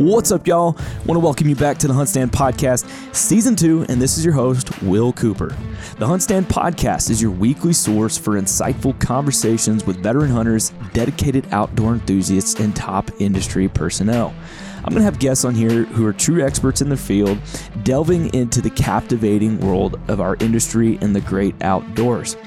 What's up, y'all? Want to welcome you back to the Hunt Stand Podcast, Season 2, and this is your host, Will Cooper. The Hunt Stand Podcast is your weekly source for insightful conversations with veteran hunters, dedicated outdoor enthusiasts, and top industry personnel. I'm going to have guests on here who are true experts in the field, delving into the captivating world of our industry and the great outdoors.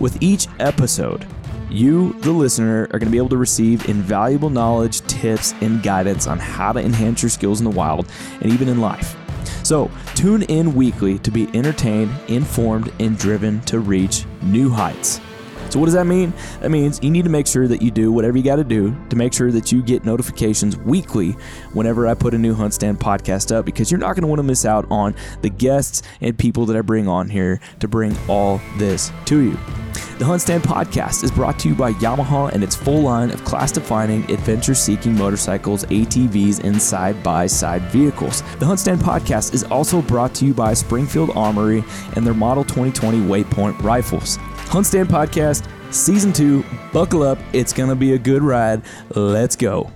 With each episode, you, the listener, are going to be able to receive invaluable knowledge, tips, and guidance on how to enhance your skills in the wild and even in life. So, tune in weekly to be entertained, informed, and driven to reach new heights. So, what does that mean? That means you need to make sure that you do whatever you got to do to make sure that you get notifications weekly whenever I put a new Hunt Stand podcast up because you're not going to want to miss out on the guests and people that I bring on here to bring all this to you. The Hunt Stand podcast is brought to you by Yamaha and its full line of class defining, adventure seeking motorcycles, ATVs, and side by side vehicles. The Hunt Stand podcast is also brought to you by Springfield Armory and their Model 2020 Waypoint rifles. Hunt Stand podcast, season two. Buckle up, it's going to be a good ride. Let's go.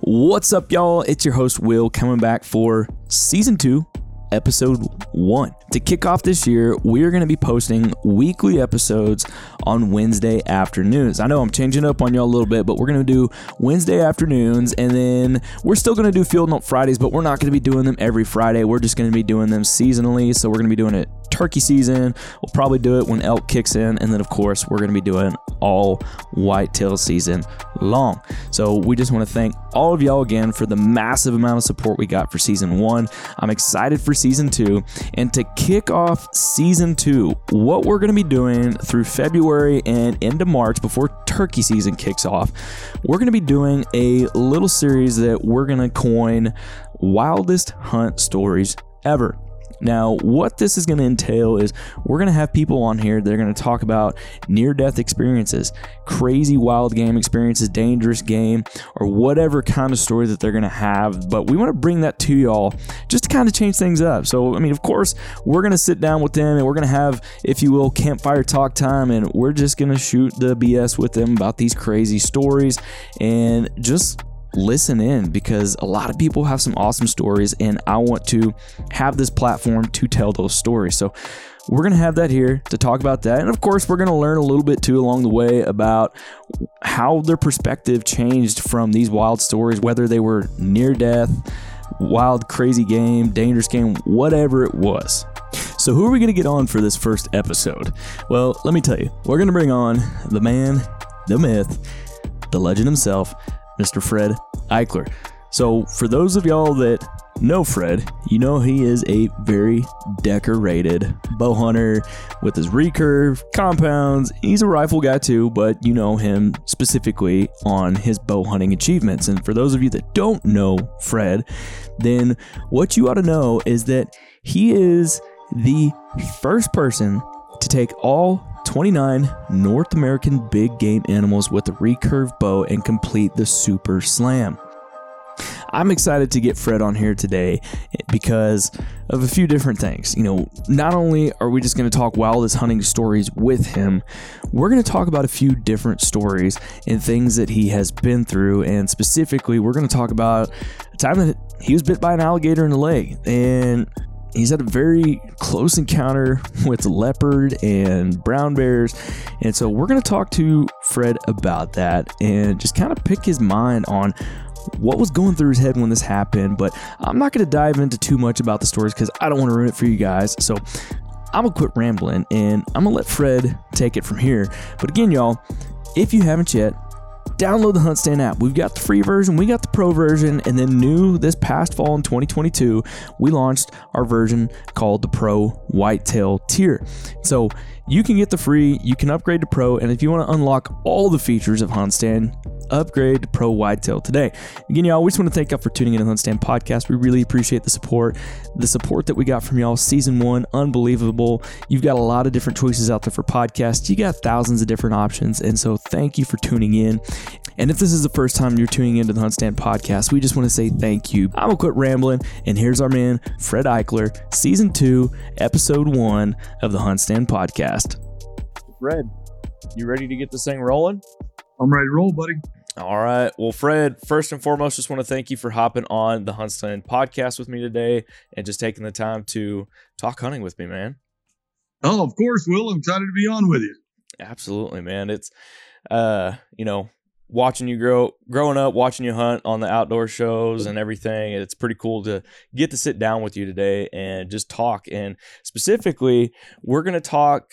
What's up, y'all? It's your host, Will, coming back for season two episode one. To kick off this year, we are going to be posting weekly episodes on Wednesday afternoons. I know I'm changing up on y'all a little bit, but we're going to do Wednesday afternoons, and then we're still going to do Field Note Fridays, but we're not going to be doing them every Friday. We're just going to be doing them seasonally. So we're going to be doing it turkey season. We'll probably do it when elk kicks in, and then of course we're going to be doing all whitetail season long. So we just want to thank all of y'all again for the massive amount of support we got for season one. I'm excited for season two, and to kick off season two, what we're going to be doing through February and into March before turkey season kicks off, we're going to be doing a little series that we're going to coin wildest hunt stories ever. Now, what this is going to entail is we're going to have people on here that are going to talk about near death experiences, crazy wild game experiences, dangerous game, or whatever kind of story that they're going to have. But we want to bring that to y'all just to kind of change things up. So, I mean, of course, we're going to sit down with them and we're going to have, if you will, campfire talk time, and we're just going to shoot the BS with them about these crazy stories and just listen in because a lot of people have some awesome stories and I want to have this platform to tell those stories. So we're going to have that here to talk about that. And of course, we're going to learn a little bit too along the way about how their perspective changed from these wild stories, whether they were near death, wild, crazy game, dangerous game, whatever it was. So, who are we going to get on for this first episode? Well, let me tell you, we're going to bring on the man, the myth, the legend himself, Mr. Fred Eichler. So, for those of y'all that know Fred, you know he is a very decorated bow hunter with his recurve, compounds. He's a rifle guy too, but you know him specifically on his bow hunting achievements. And for those of you that don't know Fred, then what you ought to know is that he is the first person to take all 29 North American big game animals with a recurve bow and complete the Super Slam. I'm excited to get Fred on here today because of a few different things. You know, not only are we just going to talk wildest hunting stories with him, we're going to talk about a few different stories and things that he has been through. And specifically, we're going to talk about a time that he was bit by an alligator in the leg. And he's had a very close encounter with leopard and brown bears. And so we're going to talk to Fred about that and just kind of pick his mind on what was going through his head when this happened. But I'm not going to dive into too much about the stories because I don't want to ruin it for you guys. So I'm going to quit rambling and I'm going to let Fred take it from here. But again, y'all, if you haven't yet, download the HuntStand app. We've got the free version, we got the pro version, and then new this past fall in 2022, we launched our version called the Pro Whitetail tier. So you can get the free, you can upgrade to Pro, and if you want to unlock all the features of HuntStand, upgrade to Pro Whitetail today. Again, y'all, we just want to thank y'all for tuning in to the HuntStand podcast. We really appreciate the support. The support that we got from y'all, season one, unbelievable. You've got a lot of different choices out there for podcasts. You got thousands of different options. And so thank you for tuning in. And if this is the first time you're tuning into the Hunt Stand podcast, we just want to say thank you. I'm going to quit rambling. And here's our man, Fred Eichler, season two, episode one of the Hunt Stand podcast. Fred, you ready to get this thing rolling? I'm ready to roll, buddy. All right. Well, Fred, first and foremost, just want to thank you for hopping on the HuntStand podcast with me today and just taking the time to talk hunting with me, man. Oh, of course, Will. I'm excited to be on with you. Absolutely, man. It's uh, you know, watching you grow growing up, watching you hunt on the outdoor shows and everything. It's pretty cool to get to sit down with you today and just talk. And specifically, we're gonna talk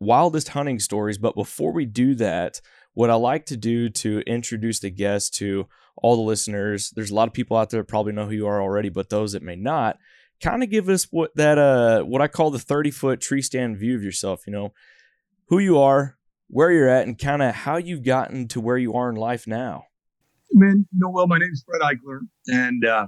wildest hunting stories. But before we do that, what I like to do to introduce the guest to all the listeners, there's a lot of people out there that probably know who you are already, but those that may not, kind of give us what that uh what I call the 30 foot tree stand view of yourself, you know, who you are, where you're at, and kind of how you've gotten to where you are in life now. Man, you know, well, my name is Fred Eichler, and uh,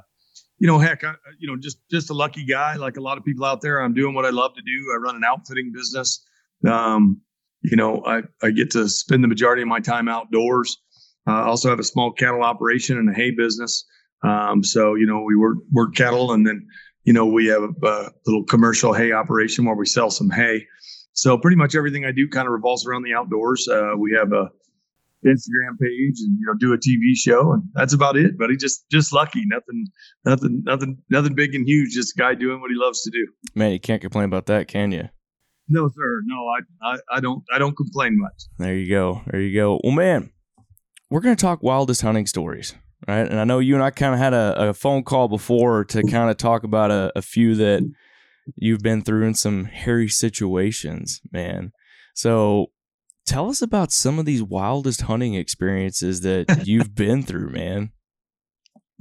you know, heck, I, you know, just just a lucky guy, like a lot of people out there. I'm doing what I love to do. I run an outfitting business. Um, you know, I, I get to spend the majority of my time outdoors. Uh, I also have a small cattle operation and a hay business. Um, so, you know, we work, work cattle and then, you know, we have a, a, little commercial hay operation where we sell some hay. So pretty much everything I do kind of revolves around the outdoors. Uh, we have a Instagram page and, you know, do a TV show and that's about it, But he Just, just lucky. Nothing, nothing, nothing, nothing big and huge. Just a guy doing what he loves to do. Man, you can't complain about that, can you? No, sir. No, I, I, I don't, I don't complain much. There you go. There you go. Well, man, we're gonna talk wildest hunting stories, right? And I know you and I kind of had a, a, phone call before to kind of talk about a, a few that you've been through in some hairy situations, man. So tell us about some of these wildest hunting experiences that you've been through, man.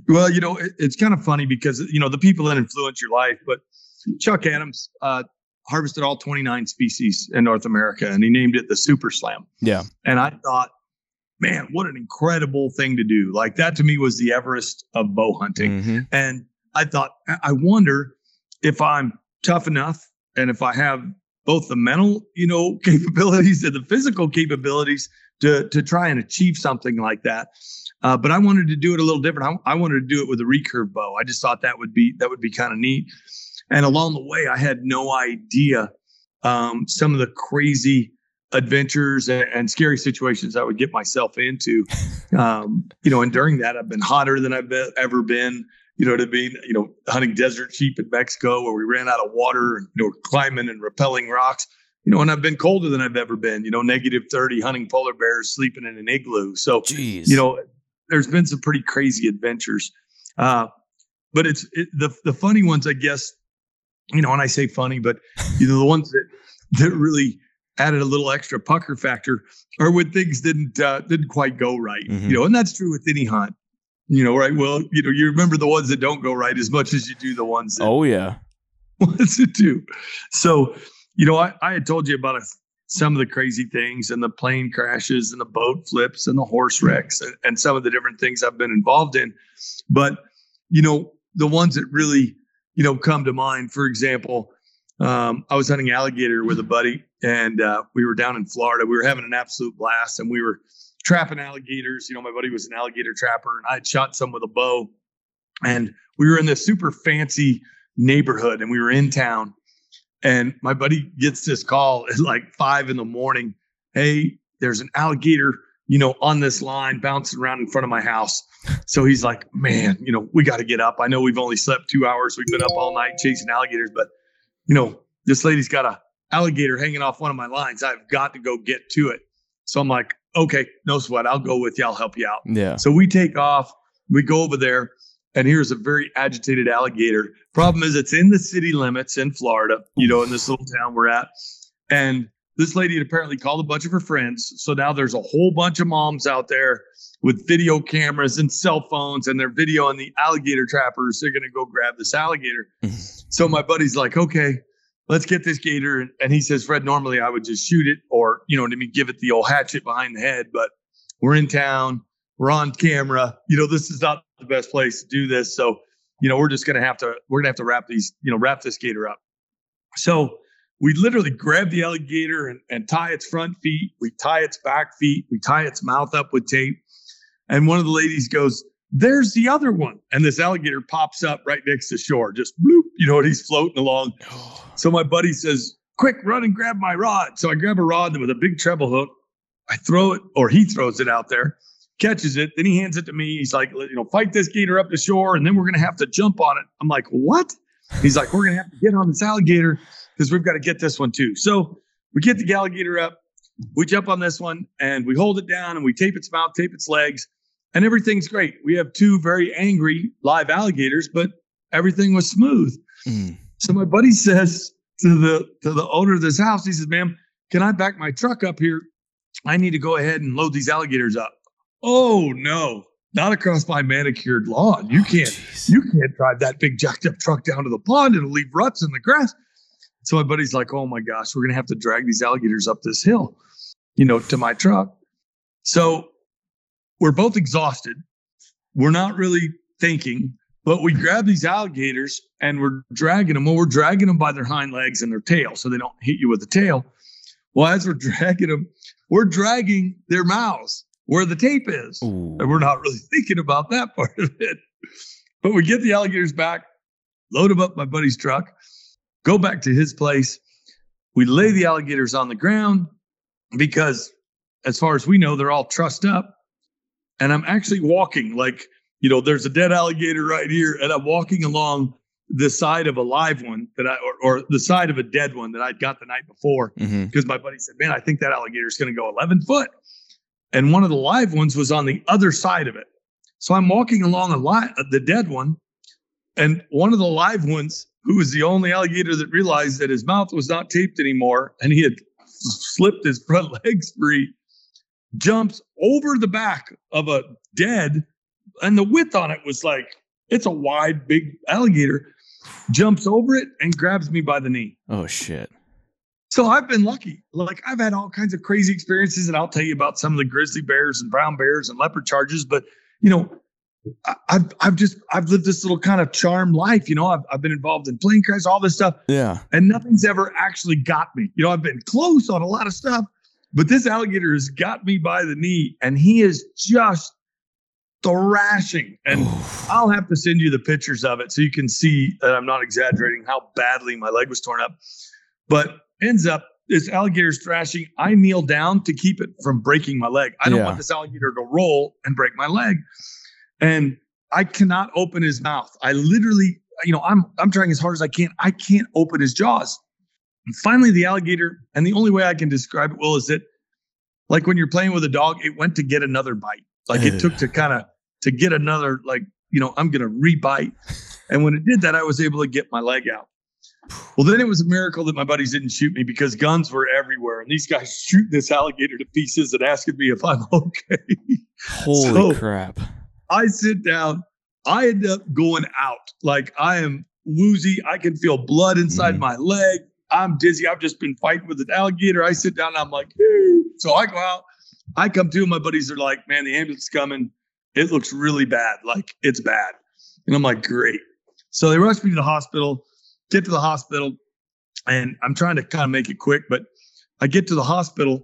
Well, you know, it, it's kind of funny because you know the people that influence your life, but Chuck Adams, uh, harvested all 29 species in North America and he named it the Super Slam. Yeah. And I thought, man, what an incredible thing to do. Like that to me was the Everest of bow hunting. Mm-hmm. And I thought, I wonder if I'm tough enough and if I have both the mental, you know, capabilities and the physical capabilities to to try and achieve something like that. Uh, but I wanted to do it a little different. I, I wanted to do it with a recurve bow. I just thought that would be that would be kind of neat. And along the way, I had no idea um, some of the crazy adventures and, and, scary situations I would get myself into. Um, you know, and during that, I've been hotter than I've been, ever been. You know what I mean? You know, hunting desert sheep in Mexico where we ran out of water and you know climbing and rappelling rocks. You know, and I've been colder than I've ever been. You know, negative thirty, hunting polar bears, sleeping in an igloo. So, Jeez. you know, there's been some pretty crazy adventures. Uh, but it's it, the the funny ones, I guess, you know, and I say funny, but you know, the ones that that really added a little extra pucker factor are when things didn't uh, didn't quite go right. Mm-hmm. You know, and that's true with any hunt. You know, right? Well, you know, you remember the ones that don't go right as much as you do the ones that oh yeah ones that do. So, you know, I, I had told you about a, some of the crazy things and the plane crashes and the boat flips and the horse wrecks and, and some of the different things I've been involved in. But, you know, the ones that really, you know, come to mind, for example, um, I was hunting alligator with a buddy and uh, we were down in Florida. We were having an absolute blast and we were trapping alligators. You know, my buddy was an alligator trapper and I had shot some with a bow. And we were in this super fancy neighborhood and we were in town. And my buddy gets this call at like five in the morning. Hey, there's an alligator, you know, on this line bouncing around in front of my house. So he's like, man, you know, we got to get up. I know we've only slept two hours. We've been up all night chasing alligators, but you know, this lady's got a alligator hanging off one of my lines. I've got to go get to it. So I'm like, okay, no sweat. I'll go with you. I'll help you out. Yeah. So we take off. We go over there, and here's a very agitated alligator. Problem is, it's in the city limits in Florida, you know, in this little town we're at. And this lady had apparently called a bunch of her friends. So now there's a whole bunch of moms out there with video cameras and cell phones, and they're videoing the alligator trappers. They're going to go grab this alligator. so my buddy's like, okay, let's get this gator. And he says, Fred, normally I would just shoot it or, you know, to me, give it the old hatchet behind the head, but we're in town, we're on camera. You know, this is not the best place to do this. So, you know, we're just gonna have to, we're gonna have to wrap these, you know, wrap this gator up. So we literally grab the alligator and, and tie its front feet, we tie its back feet, we tie its mouth up with tape. And one of the ladies goes, there's the other one. And this alligator pops up right next to shore, just bloop, you know, and he's floating along. So my buddy says, quick, run and grab my rod. So I grab a rod with a big treble hook. I throw it, or he throws it out there, catches it. Then he hands it to me. He's like, you know, fight this gator up to shore, and then we're going to have to jump on it. I'm like, what? He's like, we're going to have to get on this alligator because we've got to get this one too. So we get the alligator up. We jump on this one and we hold it down and we tape its mouth, tape its legs, and everything's great. We have two very angry live alligators, but everything was smooth. Mm. So my buddy says to the to the owner of this house, he says, "Ma'am, can I back my truck up here? I need to go ahead and load these alligators up." Oh no, not across my manicured lawn. You oh, can't oh, you can't drive that big jacked up truck down to the pond. It'll leave ruts in the grass. So my buddy's like, "Oh my gosh, we're gonna have to drag these alligators up this hill, you know, to my truck." So we're both exhausted. We're not really thinking. But we grab these alligators and we're dragging them. Well, we're dragging them by their hind legs and their tail so they don't hit you with the tail. Well, as we're dragging them, we're dragging their mouths where the tape is. Ooh. And we're not really thinking about that part of it. But we get the alligators back, load them up my buddy's truck, go back to his place. We lay the alligators on the ground because, as far as we know, they're all trussed up. And I'm actually walking like you know, there's a dead alligator right here, and I'm walking along the side of a live one that I, or, or the side of a dead one that I'd got the night before, because mm-hmm. my buddy said, "Man, I think that alligator is going to go 11 foot," and one of the live ones was on the other side of it. So I'm walking along a li- uh, the dead one, and one of the live ones, who was the only alligator that realized that his mouth was not taped anymore, and he had slipped his front legs free, jumps over the back of a dead and the width on it was like it's a wide, big alligator. Jumps over it and grabs me by the knee. Oh shit. So I've been lucky. Like I've had all kinds of crazy experiences, and I'll tell you about some of the grizzly bears and brown bears and leopard charges. But you know, I've I've just I've lived this little kind of charm life. You know, I've I've been involved in plane crashes, all this stuff. Yeah. And nothing's ever actually got me. You know, I've been close on a lot of stuff, but this alligator has got me by the knee, and he is just thrashing. And I'll have to send you the pictures of it so you can see that I'm not exaggerating how badly my leg was torn up. But ends up this alligator's thrashing. I kneel down to keep it from breaking my leg. I don't yeah. want this alligator to roll and break my leg. And I cannot open his mouth. I literally, you know, I'm I'm trying as hard as I can. I can't open his jaws. And finally, the alligator, and the only way I can describe it, Will, is that like when you're playing with a dog, it went to get another bite. Like it took to kind of to get another like you know I'm gonna rebite. And when it did that, I was able to get my leg out. Well, then it was a miracle that my buddies didn't shoot me because guns were everywhere, and these guys shoot this alligator to pieces and asking me if I'm okay. Holy so, crap! I sit down. I end up going out. Like I am woozy. I can feel blood inside mm. my leg. I'm dizzy. I've just been fighting with an alligator. I sit down. and I'm like, hey. so I go out. I come to. My buddies are like, man, the ambulance is coming. It looks really bad. Like it's bad. And I'm like, great. So they rush me to the hospital. Get to the hospital, and I'm trying to kind of make it quick, but I get to the hospital.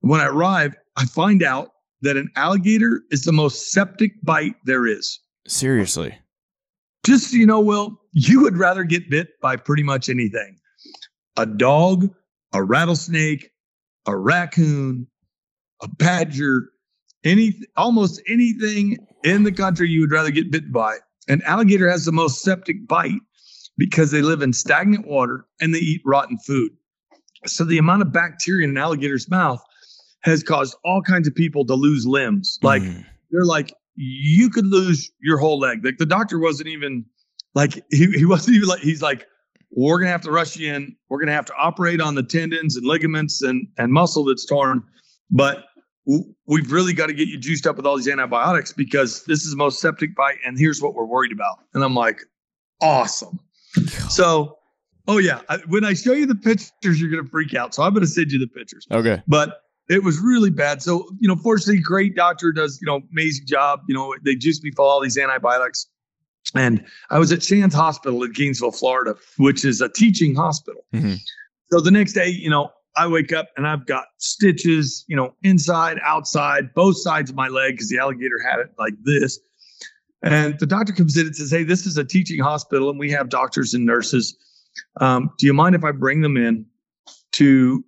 When I arrive, I find out that an alligator is the most septic bite there is. Seriously. Just so you know, Will, you would rather get bit by pretty much anything a dog, a rattlesnake, a raccoon, a badger, any almost anything in the country you would rather get bitten by. An alligator has the most septic bite because they live in stagnant water and they eat rotten food. So the amount of bacteria in an alligator's mouth has caused all kinds of people to lose limbs. Like mm. they're like, you could lose your whole leg. Like the doctor wasn't even like he, he wasn't even like he's like, we're gonna have to rush you in. We're gonna have to operate on the tendons and ligaments and and muscle that's torn. But we've really got to get you juiced up with all these antibiotics because this is the most septic bite, and here's what we're worried about. And I'm like, awesome. So, oh yeah, I, when I show you the pictures, you're gonna freak out. So I'm gonna send you the pictures. Okay. But it was really bad. So, you know, fortunately, great doctor does, you know, amazing job. You know, they juiced me for all these antibiotics. And I was at Shands Hospital in Gainesville, Florida, which is a teaching hospital. Mm-hmm. So the next day, you know, I wake up and I've got stitches, you know, inside, outside, both sides of my leg because the alligator had it like this. And the doctor comes in and says, Hey, this is a teaching hospital and we have doctors and nurses. Um, do you mind if I bring them in to,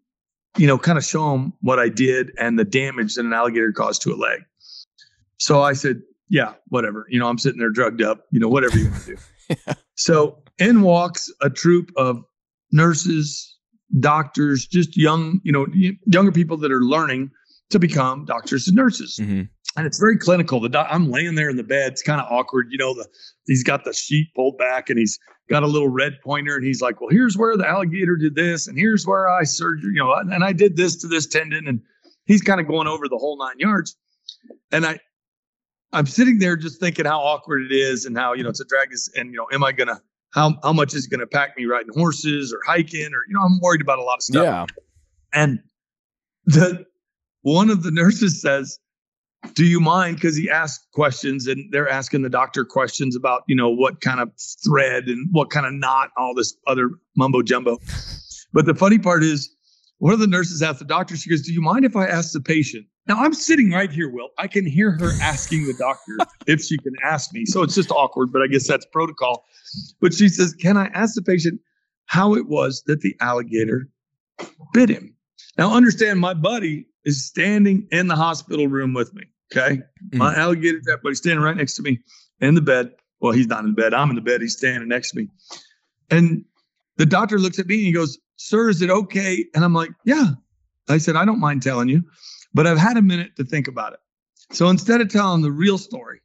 you know, kind of show them what I did and the damage that an alligator caused to a leg? So I said, Yeah, whatever. You know, I'm sitting there drugged up, you know, whatever you want to do. yeah. So in walks a troop of nurses, doctors, just young, you know, younger people that are learning to become doctors and nurses. Mm-hmm. And it's very clinical. The doc, I'm laying there in the bed. It's kind of awkward. You know, the he's got the sheet pulled back and he's got a little red pointer and he's like, well, here's where the alligator did this and here's where I surgery, you know, and I did this to this tendon. And he's kind of going over the whole nine yards. And I, I'm sitting there just thinking how awkward it is and how, you know, it's a drag is, and, you know, am I going to, how how much is going to pack me riding horses or hiking or you know I'm worried about a lot of stuff. Yeah. And the one of the nurses says, "Do you mind?" Because he asked questions and they're asking the doctor questions about you know what kind of thread and what kind of knot, all this other mumbo jumbo. But the funny part is, one of the nurses asked the doctor. She goes, "Do you mind if I ask the patient?" Now I'm sitting right here, Will. I can hear her asking the doctor if she can ask me. So it's just awkward, but I guess that's protocol. But she says, Can I ask the patient how it was that the alligator bit him? Now, understand my buddy is standing in the hospital room with me. Okay. Mm-hmm. My alligator trap buddy standing right next to me in the bed. Well, he's not in the bed. I'm in the bed. He's standing next to me. And the doctor looks at me and he goes, Sir, is it okay? And I'm like, Yeah. I said, I don't mind telling you, but I've had a minute to think about it. So instead of telling the real story,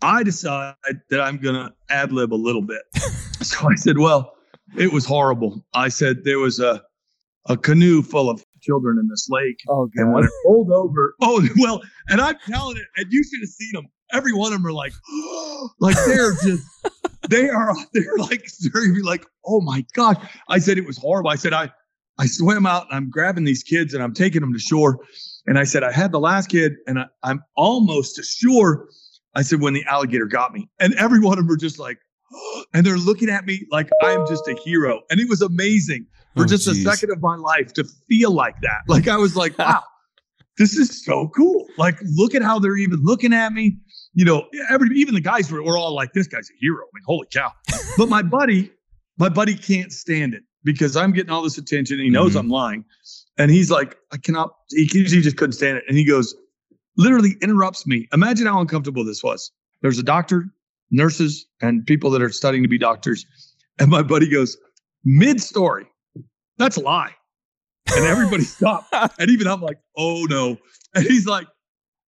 I decide that I'm going to ad lib a little bit. so I said, well, it was horrible. I said there was a, a canoe full of children in this lake. Oh, God. And when it rolled over, oh, well, and I'm telling it, and you should have seen them. Every one of them are like, like they're just, they are, they're like, they're like, oh my gosh. I said it was horrible. I said, I, I swam out and I'm grabbing these kids and I'm taking them to shore. And I said, I had the last kid and I, I'm almost to shore I said, when the alligator got me. And every one of them were just like, and they're looking at me like I'm just a hero. And it was amazing for oh, just geez. a second of my life to feel like that. Like I was like, wow, this is so cool. Like, look at how they're even looking at me. You know, every even the guys were, were all like, this guy's a hero. I mean, holy cow. but my buddy, my buddy can't stand it because I'm getting all this attention he knows mm-hmm. I'm lying. And he's like, I cannot, he, he just couldn't stand it. And he goes, literally interrupts me. Imagine how uncomfortable this was. There's a doctor, nurses, and people that are studying to be doctors. And my buddy goes, mid story, that's a lie. And everybody stopped. And even I'm like, oh no. And he's like,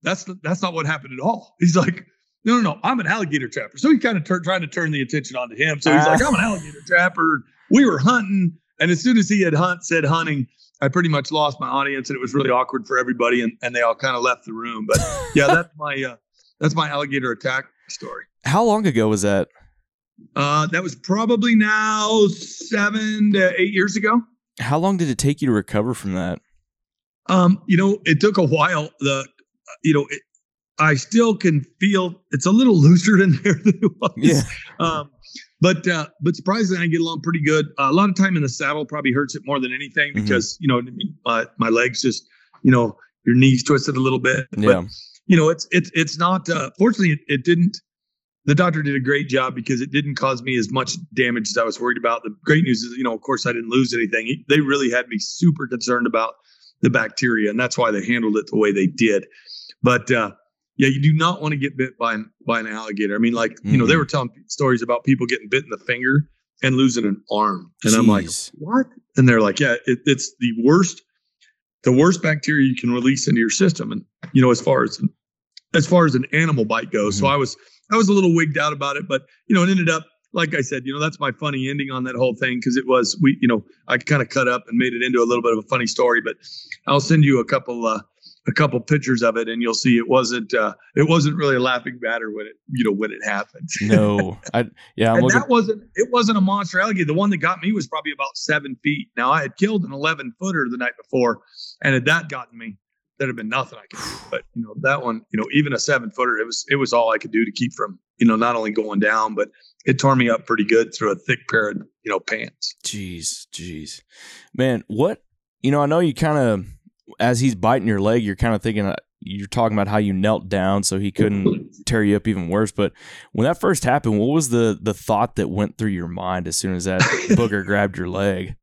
that's that's not what happened at all. He's like, no, no, no, I'm an alligator trapper. So he kind of tur- trying to turn the attention onto him. So he's like, I'm an alligator trapper. We were hunting. And as soon as he had hunt said hunting, I pretty much lost my audience and it was really awkward for everybody and, and they all kind of left the room. But yeah, that's my uh, that's my alligator attack story. How long ago was that? Uh, that was probably now seven to eight years ago. How long did it take you to recover from that? Um, you know, it took a while. The, you know, it, I still can feel it's a little looser in there than it was. Yeah. Um, but uh, but surprisingly, I get along pretty good. Uh, a lot of time in the saddle probably hurts it more than anything Mhm. because you know my my legs just you know your knees twisted a little bit. Yeah. But you know it's it's it's not. Uh, fortunately, it, it didn't. The doctor did a great job because it didn't cause me as much damage as I was worried about. The great news is, you know, of course, I didn't lose anything. He- They really had me super concerned about the bacteria, and that's why they handled it the way they did. But uh, yeah, you do not want to get bit by an by an alligator. I mean, like you know, they Mhm. were telling stories about people getting bit in the finger and losing an arm, and I'm like, Jeez. what? And they're like, yeah, it, it's the worst, the worst bacteria you can release into your system, and you know, as far as as far as an animal bite goes. So Mhm. I was I was a little wigged out about it, but you know, it ended up like I said, you know, that's my funny ending on that whole thing because it was we, you know, I kind of cut up and made it into a little bit of a funny story. But I'll send you a couple uh, a couple pictures of it, and you'll see it wasn't uh, it wasn't really a laughing matter when it you know when it happened. No. I yeah, and that wasn't it wasn't a monster alligator. The one that got me was probably about seven feet. Now I had killed an eleven footer the night before, and had that gotten me, there'd have been nothing I could do. But you know that one, you know, even a seven footer, it was it was all I could do to keep from you know not only going down, but it tore me up pretty good through a thick pair of you know pants. Jeez, jeez, man. What you know? I know you kind of, as he's biting your leg, you're kind of thinking uh, you're talking about how you knelt down so he couldn't tear you up even worse. But when that first happened, what was the the thought that went through your mind as soon as that booger grabbed your leg?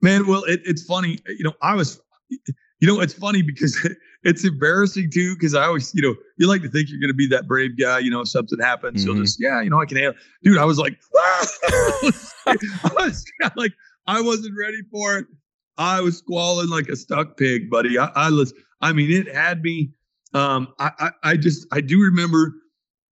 Man, well, it, it's funny. You know, I was, you know, it's funny because it's embarrassing too. Because I always, you know, you like to think you're going to be that brave guy. You know, if something happens, you'll Mhm. just, yeah, you know, I can handle. Dude, I was like, I was like, I wasn't ready for it. I was squalling like a stuck pig, buddy. I, I was, I mean, it had me. Um, I, I, I just, I do remember,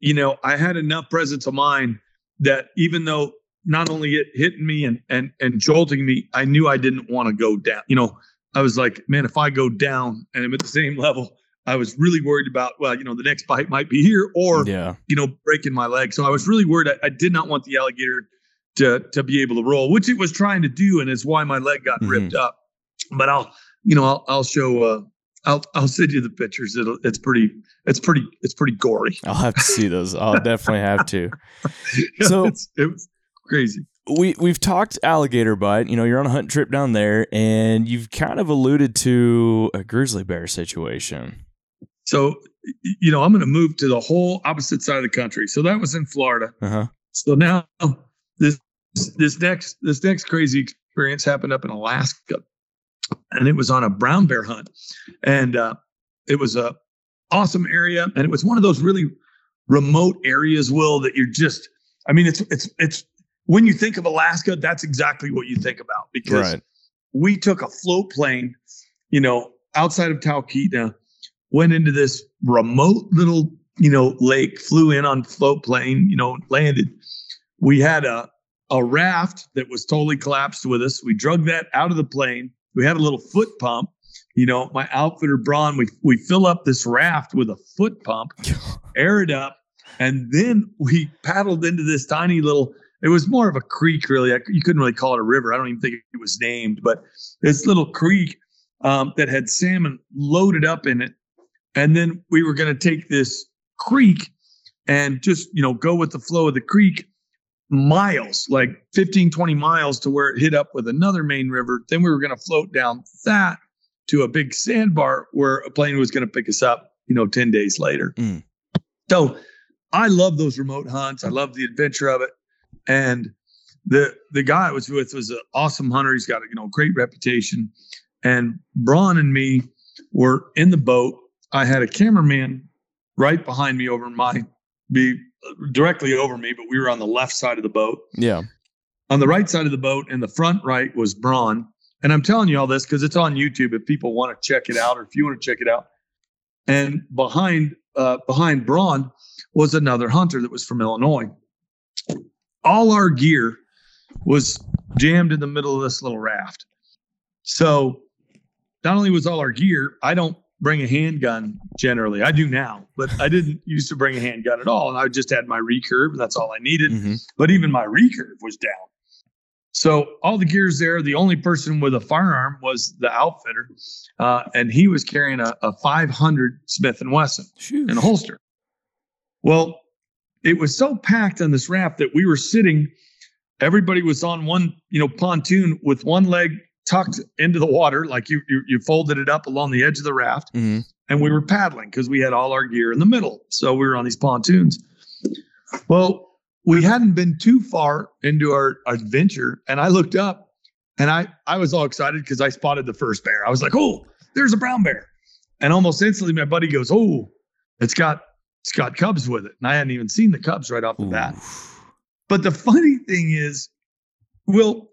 you know, I had enough presence of mind that even though not only it hitting me and and and jolting me, I knew I didn't want to go down. You know, I was like, man, if I go down and I'm at the same level, I was really worried about, well, you know, the next bite might be here or Yeah, you know, breaking my leg. So I was really worried. I, I did not want the alligator to to be able to roll, which it was trying to do, and it's why my leg got Mhm. ripped up. But I'll, you know, I'll I'll show. Uh, I'll I'll send you the pictures. It'll it's pretty it's pretty it's pretty gory. I'll have to see those. I'll definitely have to. So- it's, it was crazy. we we've talked alligator bite. You know, you're on a hunt trip down there, and you've kind of alluded to a grizzly bear situation. So you know, I'm going to move to the whole opposite side of the country. So that was in Florida. Uh huh. So now this next this next crazy experience happened up in Alaska, and it was on a brown bear hunt, and uh, it was a awesome area, and it was one of those really remote areas, Will, that you're just. I mean, it's it's it's when you think of Alaska, that's exactly what you think about because Right. we took a float plane, you know, outside of Talkeetna, went into this remote little, you know, lake, flew in on float plane, you know, landed. We had a a raft that was totally collapsed with us. We drug that out of the plane. We had a little foot pump. You know, my outfitter Braun, we we fill up this raft with a foot pump, air it up, and then we paddled into this tiny little. It was more of a creek, really. You couldn't really call it a river. I don't even think it was named, but this little creek um, that had salmon loaded up in it. And then we were going to take this creek and just, you know, go with the flow of the creek miles, like 15, 20 miles to where it hit up with another main river. Then we were going to float down that to a big sandbar where a plane was going to pick us up, you know, 10 days later. Mm. So I love those remote hunts. I love the adventure of it. And the the guy I was with was an awesome hunter. He's got a you know great reputation. And Braun and me were in the boat. I had a cameraman right behind me over my be directly over me, but we were on the left side of the boat. Yeah. On the right side of the boat, in the front right was Braun. And I'm telling you all this because it's on YouTube if people want to check it out or if you want to check it out. And behind uh, behind Braun was another hunter that was from Illinois. All our gear was jammed in the middle of this little raft. So not only was all our gear, I don't bring a handgun generally. I do now, but I didn't used to bring a handgun at all. And I just had my recurve. That's all I needed. Mm-hmm. But even my recurve was down. So all the gears there. The only person with a firearm was the outfitter, uh, and he was carrying a, a 500 Smith and Wesson in a holster. Well, it was so packed on this raft that we were sitting. Everybody was on one, you know, pontoon with one leg tucked into the water, like you you, you folded it up along the edge of the raft, mm-hmm. and we were paddling because we had all our gear in the middle. So we were on these pontoons. Well, we hadn't been too far into our adventure, and I looked up, and I I was all excited because I spotted the first bear. I was like, "Oh, there's a brown bear!" And almost instantly, my buddy goes, "Oh, it's got it's got cubs with it," and I hadn't even seen the cubs right off the Ooh. bat. But the funny thing is, Will,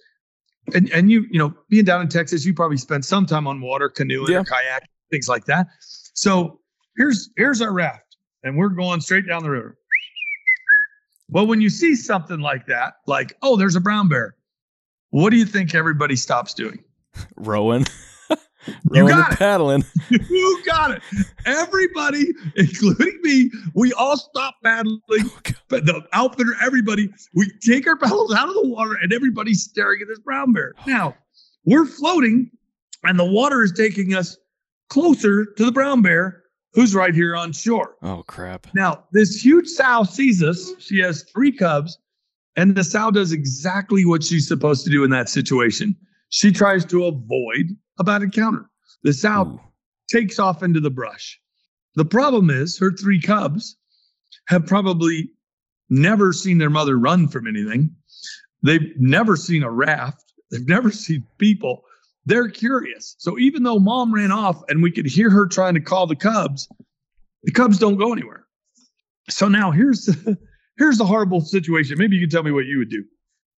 and and you you know being down in Texas, you probably spent some time on water, canoeing, yeah. or kayak, things like that. So here's here's our raft, and we're going straight down the river. Well, when you see something like that, like oh, there's a brown bear, what do you think everybody stops doing? Rowing. You got it. paddling. you got it. Everybody, including me, we all stop paddling. Oh, but the outfitter, everybody, we take our paddles out of the water, and everybody's staring at this brown bear. Oh. Now we're floating, and the water is taking us closer to the brown bear, who's right here on shore. Oh crap! Now this huge sow sees us. She has three cubs, and the sow does exactly what she's supposed to do in that situation. She tries to avoid a bad encounter. The sow Ooh. takes off into the brush. The problem is her three cubs have probably never seen their mother run from anything. They've never seen a raft. They've never seen people. They're curious. So even though mom ran off and we could hear her trying to call the cubs, the cubs don't go anywhere. So now here's the, here's the horrible situation. Maybe you can tell me what you would do.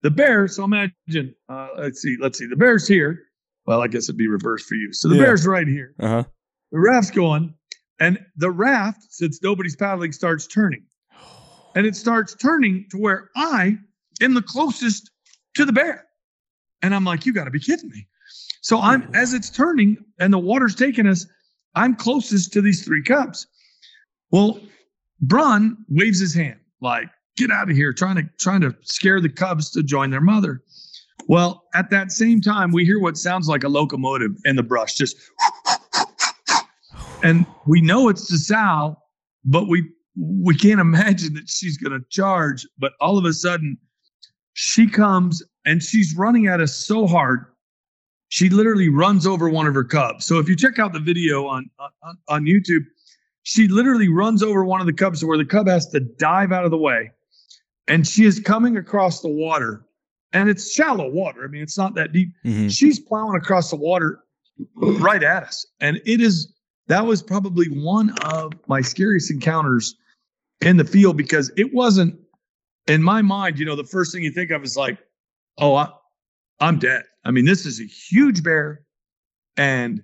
The bear. So imagine. Uh, let's see. Let's see. The bear's here. Well, I guess it'd be reversed for you. So the yeah. bear's right here. Uh-huh. The raft's going, and the raft, since nobody's paddling, starts turning. And it starts turning to where I am the closest to the bear. And I'm like, you got to be kidding me. So I'm as it's turning and the water's taking us, I'm closest to these three cubs. Well, Braun waves his hand like, get out of here, trying to trying to scare the cubs to join their mother. Well, at that same time, we hear what sounds like a locomotive in the brush, just and we know it's the sow, but we we can't imagine that she's going to charge. But all of a sudden, she comes and she's running at us so hard, she literally runs over one of her cubs. So if you check out the video on on, on YouTube, she literally runs over one of the cubs, where the cub has to dive out of the way, and she is coming across the water and it's shallow water. I mean, it's not that deep. Mm-hmm. She's plowing across the water right at us. And it is, that was probably one of my scariest encounters in the field because it wasn't, in my mind, you know, the first thing you think of is like, oh, I, I'm dead. I mean, this is a huge bear and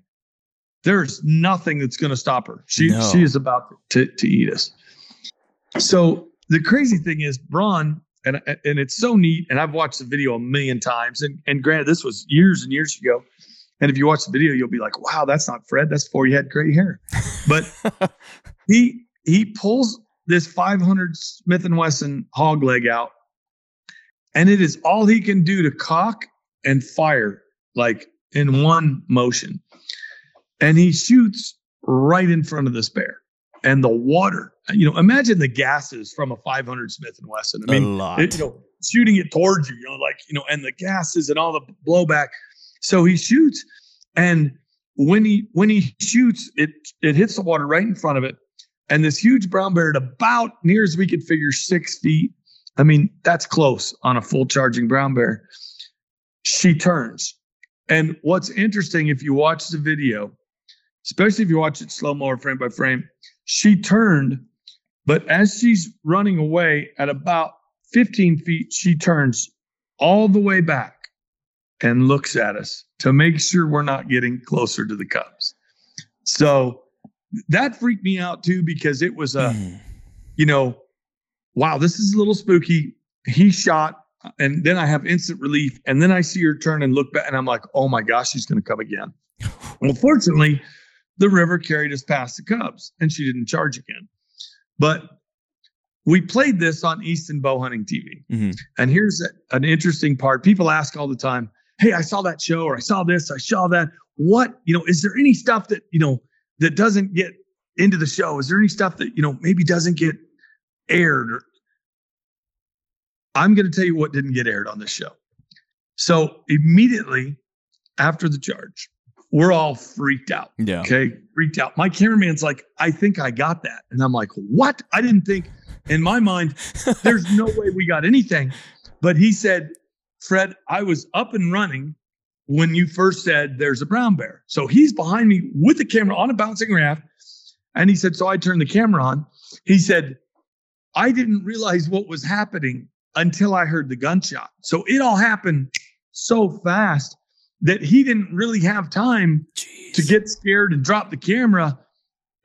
there's nothing that's going to stop her. She, no. she is about to, to eat us. So the crazy thing is, Braun and and it's so neat. And I've watched the video a million times. And and granted, this was years and years ago. And if you watch the video, you'll be like, "Wow, that's not Fred. That's before he had gray hair." But he he pulls this 500 Smith and Wesson hog leg out, and it is all he can do to cock and fire like in one motion. And he shoots right in front of this bear and the water. You know, imagine the gases from a 500 Smith and Wesson. I mean, it, you know, shooting it towards you, you know, like you know, and the gases and all the blowback. So he shoots, and when he when he shoots, it it hits the water right in front of it, and this huge brown bear at about near as we could figure six feet. I mean, that's close on a full charging brown bear. She turns. And what's interesting, if you watch the video, especially if you watch it slow mo or frame by frame, she turned, but as she's running away at about 15 feet, she turns all the way back and looks at us to make sure we're not getting closer to the Cubs. So that freaked me out too because it was a, mm. you know, wow, this is a little spooky. He shot, and then I have instant relief, and then I see her turn and look back, and I'm like, oh my gosh, she's going to come again. well, fortunately, the river carried us past the Cubs and she didn't charge again. But we played this on Easton Bow Hunting TV. Mm-hmm. And here's a, an interesting part. People ask all the time, Hey, I saw that show or I saw this, I saw that. What, you know, is there any stuff that, you know, that doesn't get into the show? Is there any stuff that, you know, maybe doesn't get aired? Or, I'm going to tell you what didn't get aired on this show. So immediately after the charge, we're all freaked out. Yeah. Okay. Freaked out. My cameraman's like, I think I got that. And I'm like, what? I didn't think in my mind, there's no way we got anything. But he said, Fred, I was up and running when you first said there's a brown bear. So he's behind me with the camera on a bouncing raft. And he said, So I turned the camera on. He said, I didn't realize what was happening until I heard the gunshot. So it all happened so fast that he didn't really have time Jeez. to get scared and drop the camera.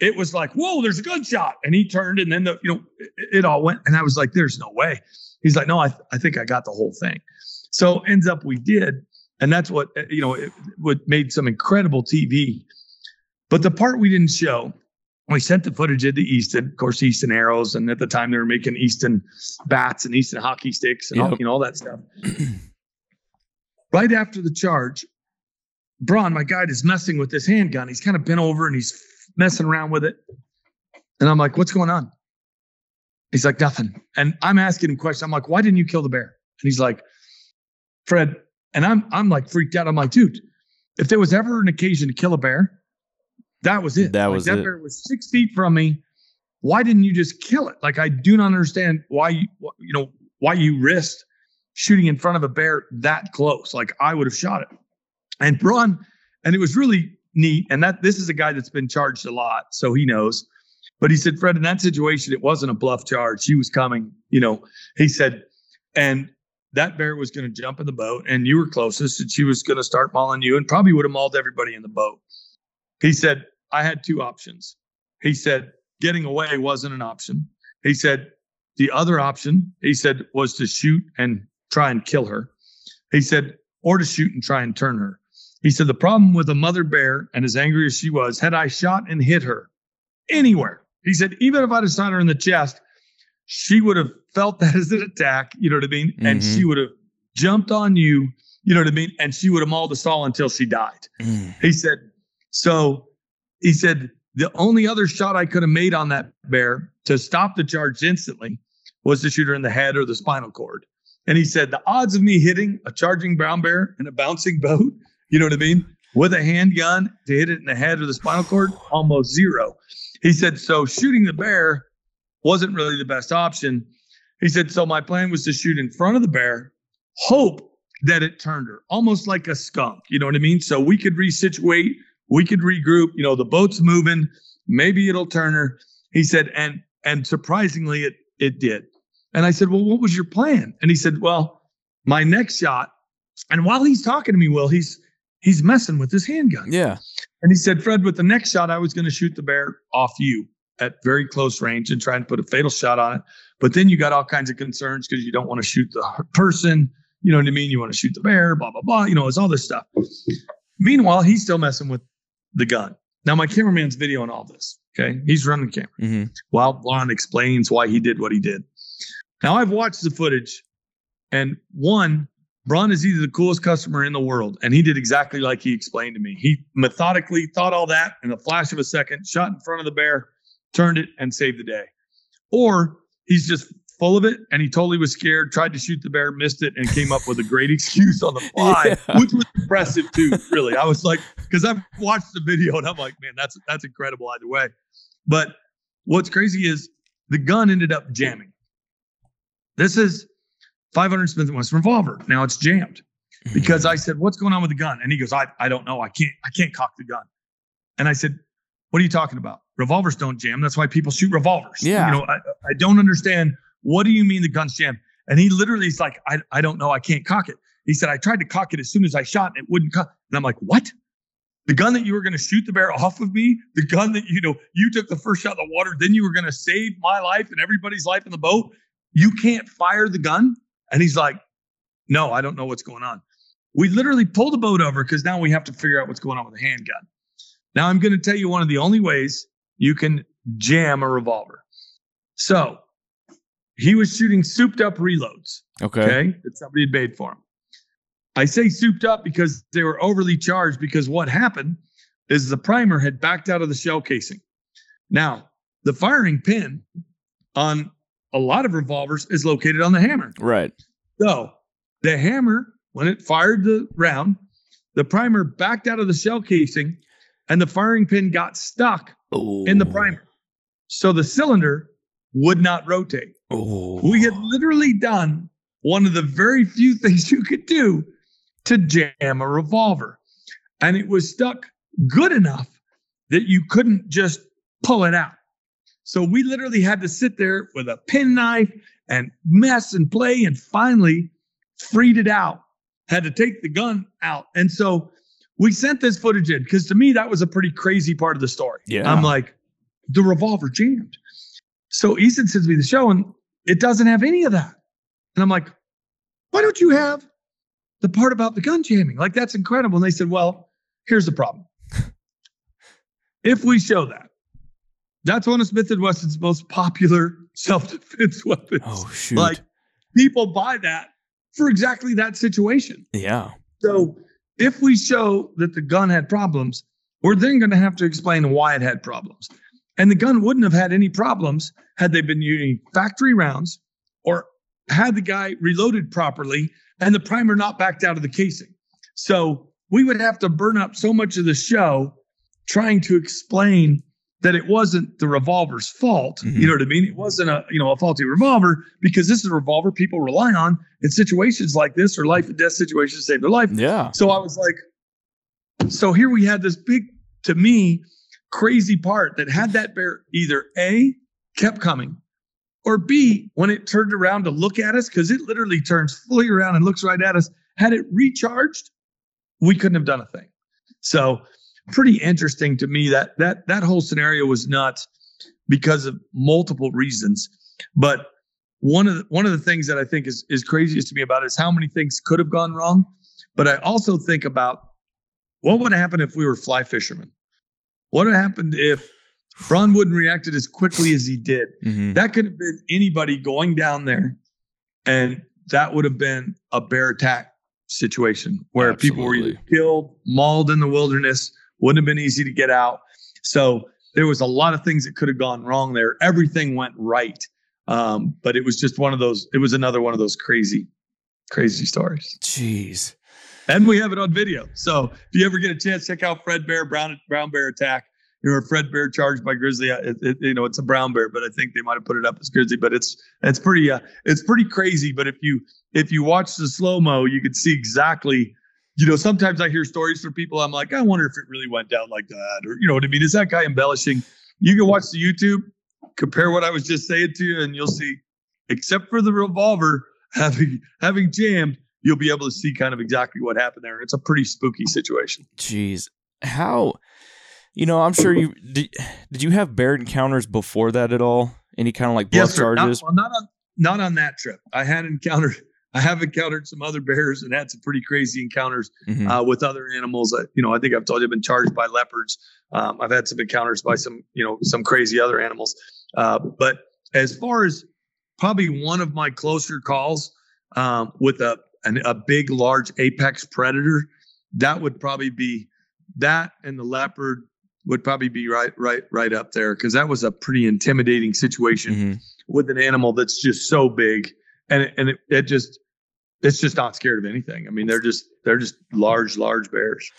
It was like, whoa, there's a gunshot. And he turned and then the, you know, it, it all went. And I was like, there's no way. He's like, no, I, th- I think I got the whole thing. So ends up we did. And that's what, eh, you know, it, what made some incredible TV. But the part we didn't show, we sent the footage into Easton, of course, Easton arrows. And at the time they were making Easton bats and Easton hockey sticks and yep. all, you know, all that stuff. right after the charge, Braun, my guide, is messing with this handgun. He's kind of bent over and he's messing around with it. And I'm like, what's going on? He's like, nothing. And I'm asking him questions. I'm like, why didn't you kill the bear? And he's like, Fred, and I'm I'm like freaked out. I'm like, dude, if there was ever an occasion to kill a bear, that was it. That like, was that it. bear was six feet from me. Why didn't you just kill it? Like I do not understand why you you know why you risked shooting in front of a bear that close. Like I would have shot it. And Braun, and it was really neat. And that this is a guy that's been charged a lot, so he knows. But he said, Fred, in that situation, it wasn't a bluff charge. She was coming, you know. He said, and that bear was going to jump in the boat, and you were closest, and she was going to start mauling you, and probably would have mauled everybody in the boat. He said, I had two options. He said, getting away wasn't an option. He said, the other option, he said, was to shoot and try and kill her. He said, or to shoot and try and turn her. He said, the problem with a mother bear, and as angry as she was, had I shot and hit her anywhere, he said, even if I'd have shot her in the chest, she would have felt that as an attack, you know what I mean? Mm-hmm. And she would have jumped on you, you know what I mean? And she would have mauled us all until she died. Mm. He said, so he said, the only other shot I could have made on that bear to stop the charge instantly was to shoot her in the head or the spinal cord. And he said, the odds of me hitting a charging brown bear in a bouncing boat, you know what I mean? With a handgun to hit it in the head or the spinal cord, almost zero. He said, so shooting the bear wasn't really the best option. He said, so my plan was to shoot in front of the bear, hope that it turned her, almost like a skunk. You know what I mean? So we could resituate, we could regroup. You know, the boat's moving, maybe it'll turn her. He said, and and surprisingly, it it did. And I said, well, what was your plan? And he said, well, my next shot. And while he's talking to me, Will, he's he's messing with his handgun. Yeah. And he said, Fred, with the next shot, I was going to shoot the bear off you at very close range and try and put a fatal shot on it. But then you got all kinds of concerns because you don't want to shoot the person. You know what I mean? You want to shoot the bear, blah, blah, blah. You know, it's all this stuff. Meanwhile, he's still messing with the gun. Now, my cameraman's videoing all this. Okay. He's running the camera mm-hmm. while Lon explains why he did what he did. Now, I've watched the footage, and one, Braun is either the coolest customer in the world, and he did exactly like he explained to me. He methodically thought all that in a flash of a second, shot in front of the bear, turned it, and saved the day. Or he's just full of it and he totally was scared, tried to shoot the bear, missed it, and came up with a great excuse on the fly, yeah. which was impressive too. Really, I was like, because I've watched the video and I'm like, man, that's that's incredible either way. But what's crazy is the gun ended up jamming. This is 500 Smith & Wesson revolver. Now it's jammed mm-hmm. because I said, "What's going on with the gun?" And he goes, "I I don't know. I can't I can't cock the gun." And I said, "What are you talking about? Revolvers don't jam. That's why people shoot revolvers." Yeah. You know, I, I don't understand. What do you mean the gun's jammed? And he literally is like, I, I don't know. I can't cock it. He said, I tried to cock it as soon as I shot and it wouldn't cock. And I'm like, what? The gun that you were going to shoot the bear off of me, the gun that, you know, you took the first shot in the water, then you were going to save my life and everybody's life in the boat. You can't fire the gun. And he's like, no, I don't know what's going on. We literally pulled the boat over because now we have to figure out what's going on with the handgun. Now I'm going to tell you one of the only ways you can jam a revolver. So he was shooting souped up reloads. Okay. Okay. That somebody had made for him. I say souped up because they were overly charged because what happened is the primer had backed out of the shell casing. Now, the firing pin on a lot of revolvers is located on the hammer. Right. So the hammer, when it fired the round, the primer backed out of the shell casing and the firing pin got stuck Ooh. in the primer. So the cylinder would not rotate. Ooh. We had literally done one of the very few things you could do to jam a revolver. And it was stuck good enough that you couldn't just pull it out. So we literally had to sit there with a penknife and mess and play and finally freed it out. Had to take the gun out. And so we sent this footage in because to me, that was a pretty crazy part of the story. Yeah. I'm like, the revolver jammed. So Easton sends me the show and it doesn't have any of that. And I'm like, why don't you have the part about the gun jamming? Like, that's incredible. And they said, well, here's the problem. if we show that, that's one of Smith and Wesson's most popular self-defense weapons. Oh shoot. Like people buy that for exactly that situation. yeah. So if we show that the gun had problems, we're then going to have to explain why it had problems. And the gun wouldn't have had any problems had they been using factory rounds or had the guy reloaded properly and the primer not backed out of the casing. So we would have to burn up so much of the show trying to explain that it wasn't the revolver's fault. Mhm. You know what I mean? It wasn't a you know a faulty revolver because this is a revolver people rely on in situations like this or life and death situations to save their life. Yeah. So I was like, so here we had this big, to me, crazy part that had that bear either A, kept coming, or B, when it turned around to look at us, because it literally turns fully around and looks right at us, had it recharged, we couldn't have done a thing. So pretty interesting to me that that that whole scenario was nuts because of multiple reasons. But one of the, one of the things that I think is is craziest to me about is how many things could have gone wrong. But I also think about what would happen if we were fly fishermen. What would have happened if Ron wouldn't reacted as quickly as he did? Mhm. That could have been anybody going down there, and that would have been a bear attack situation where people were either killed, mauled in the wilderness. Wouldn't have been easy to get out. So there was a lot of things that could have gone wrong there. Everything went right, um, but it was just one of those. It was another one of those crazy, crazy stories. Jeez. And we have it on video. So if you ever get a chance, check out Fred Bear Brown Brown Bear Attack. You know, a Fred Bear charged by Grizzly. Uh, It, it, you know, it's a brown bear, but I think they might have put it up as Grizzly. But it's it's pretty uh, it's pretty crazy. But if you if you watch the slow mo, you can see exactly. You know, sometimes I hear stories from people. I'm like, I wonder if it really went down like that, or you know what I mean? Is that guy embellishing? You can watch the YouTube, compare what I was just saying to you, and you'll see. Except for the revolver having having jammed, you'll be able to see kind of exactly what happened there. It's a pretty spooky situation. Jeez. How? You know, I'm sure you did. Did you have bear encounters before that at all? Any kind of like bluff sir. charges? Not, well, not on not on that trip. I had encountered. I have encountered some other bears and had some pretty crazy encounters Mhm. uh, with other animals. Uh, you know, I think I've told you I've been charged by leopards. Um, I've had some encounters by some, you know, some crazy other animals. Uh, but as far as probably one of my closer calls um, with a an, a big, large apex predator, that would probably be that and the leopard would probably be right, right, right up there because that was a pretty intimidating situation Mhm. with an animal that's just so big and it, and it, it just it's just not scared of anything. I mean, they're just they're just large, large bears.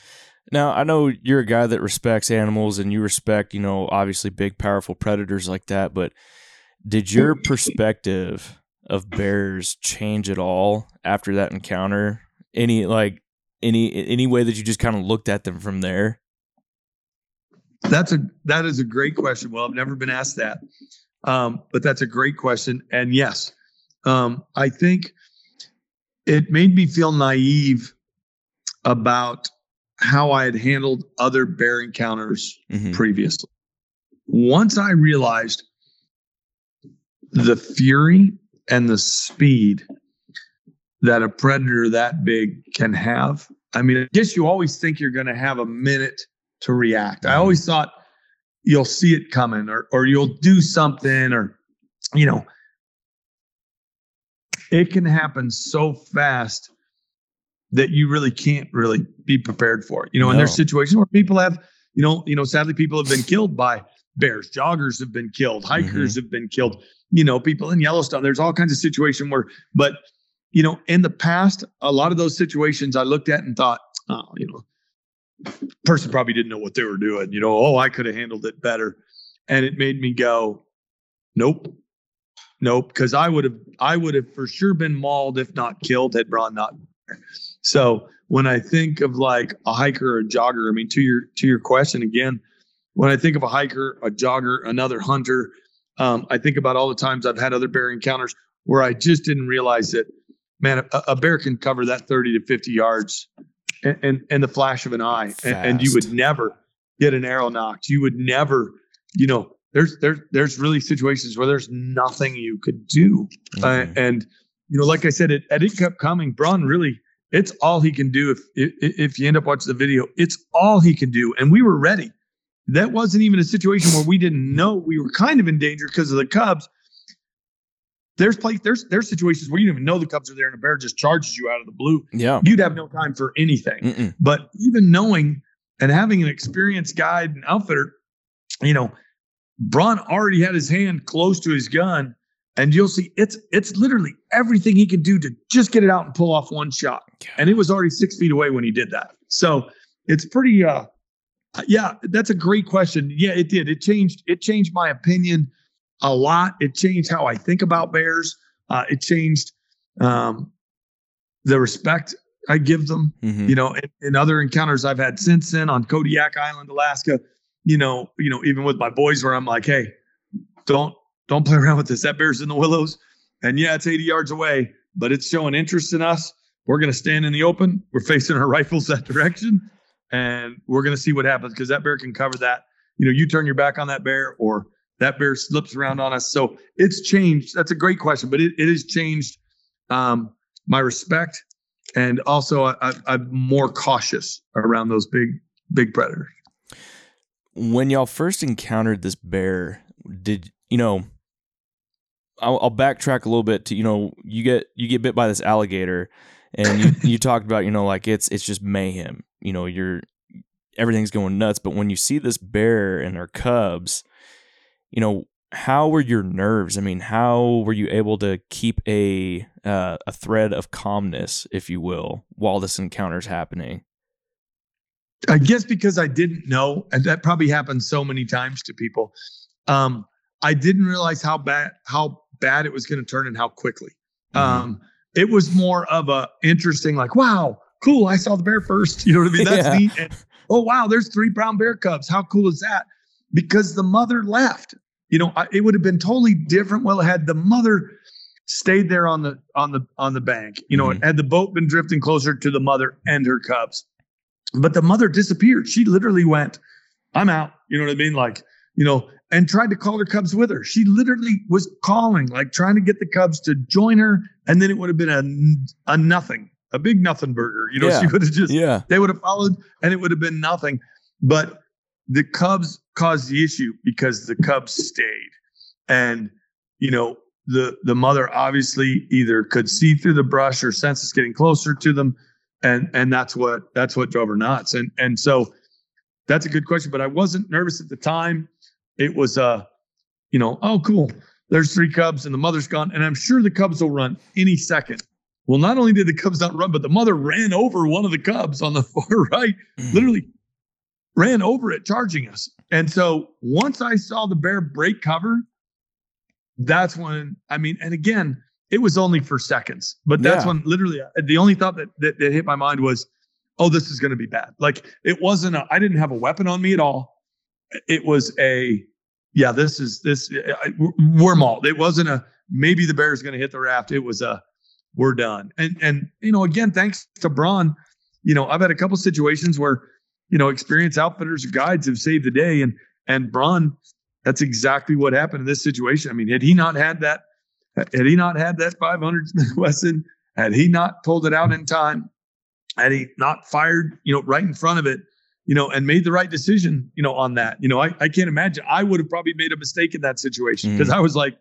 Now, I know you're a guy that respects animals and you respect, you know, obviously big, powerful predators like that, but did your perspective of bears change at all after that encounter? Any, like, any, any way that you just kind of looked at them from there? That's a that is a great question. Well, I've never been asked that, um, but that's a great question. And yes, um, I think it made me feel naive about how I had handled other bear encounters Mhm. previously. Once I realized the fury and the speed that a predator that big can have, I mean, I guess you always think you're going to have a minute to react. I always thought you'll see it coming or or you'll do something or you know it can happen so fast that you really can't really be prepared for it. You know, no. and there's situations where people have, you know, you know, sadly people have been killed by bears, joggers have been killed, hikers mm-hmm. have been killed, you know, people in Yellowstone. There's all kinds of situation where, but you know, in the past, a lot of those situations I looked at and thought, oh, you know, person probably didn't know what they were doing. You know, oh, I could have handled it better. And it made me go, nope, nope, because I would have, I would have for sure been mauled if not killed had Braun not. So when I think of like a hiker or a jogger, I mean, to your to your question again, when I think of a hiker, a jogger, another hunter, um, I think about all the times I've had other bear encounters where I just didn't realize that, man, a, a bear can cover that 30 to 50 yards and in, the flash of an eye. And, and, you would never get an arrow nocked. You would never, you know, there's, there's, there's really situations where there's nothing you could do. Uh, mm-hmm. Uh, and, you know, like I said, it, it kept coming. Braun really, it's all he can do. If, if, if you end up watching the video, it's all he can do. And we were ready that wasn't even a situation where we didn't know we were kind of in danger because of the Cubs. There's place there's there's situations where you don't even know the Cubs are there and a bear just charges you out of the blue. Yeah. You'd have no time for anything. Mm-mm. But even knowing and having an experienced guide and outfitter, you know, Braun already had his hand close to his gun, and you'll see it's it's literally everything he can do to just get it out and pull off one shot. And it was already six feet away when he did that. So it's pretty uh uh, yeah, that's a great question. Yeah, it did. It changed. It changed my opinion a lot. It changed how I think about bears. Uh, it changed um, the respect I give them. Mm-hmm. You know, in, in, other encounters I've had since then on Kodiak Island, Alaska. You know, you know, even with my boys, where I'm like, hey, don't don't play around with this. That bear's in the willows, and yeah, it's 80 yards away, but it's showing interest in us. We're to stand in the open. We're facing our rifles that direction and we're to see what happens because that bear can cover that. You know, you turn your back on that bear or that bear slips around on us. So it's changed. That's a great question, but it, it has changed um, my respect. And also, I, I'm more cautious around those big, big predators. When y'all first encountered this bear, did you know? I'll, I'll backtrack a little bit to you know you get you get bit by this alligator, and you you talked about you know like it's it's just mayhem. You know you're everything's going nuts. But when you see this bear and her cubs you know how were your nerves? I mean how were you able to keep a uh, a thread of calmness if you will while this encounter's happening i guess because i didn't know and that probably happens so many times to people um i didn't realize how bad how bad it was going to turn and how quickly mm-hmm. um it was more of a interesting like wow cool, I saw the bear first. You know what I mean? That's yeah. neat. And, oh, wow, there's three brown bear cubs. How cool is that? Because the mother left. You know, it would have been totally different. Well, had the mother stayed there on the on the on the bank, you know, mm-hmm. had the boat been drifting closer to the mother and her cubs, but the mother disappeared. She literally went, "I'm out." You know what I mean? Like, you know, and tried to call her cubs with her. She literally was calling, like trying to get the cubs to join her, and then it would have been a, a nothing a big nothing burger. You know, yeah. she would have just, yeah. they would have followed and it would have been nothing. But the Cubs caused the issue because the Cubs stayed. And, you know, the the mother obviously either could see through the brush or sense it's getting closer to them. And and that's what that's what drove her nuts. And and so that's a good question. But I wasn't nervous at the time. It was uh, you know, oh cool. There's three Cubs and the mother's gone. And I'm sure the Cubs will run any second. Well, not only did the Cubs not run, but the mother ran over one of the Cubs on the far right, mm. literally ran over it, charging us. And so once I saw the bear break cover, that's when, I mean, and again, it was only for seconds, but that's yeah. when literally uh, the only thought that, that, that hit my mind was, oh, this is going to be bad. Like it wasn't, I didn't have a weapon on me at all. It was a, yeah, this is this, we're mauled. It wasn't a, maybe the bear is going to hit the raft. It was a, we're done. And and you know, again, thanks to Braun, you know, I've had a couple situations where, you know, experienced outfitters or guides have saved the day. And and Braun, that's exactly what happened in this situation. I mean, had he not had that, had he not had that 500 Smith Wesson, had he not pulled it out in time, had he not fired, you know, right in front of it, you know, and made the right decision, you know, on that. You know, I, I can't imagine. I would have probably made a mistake in that situation because mm. I was like,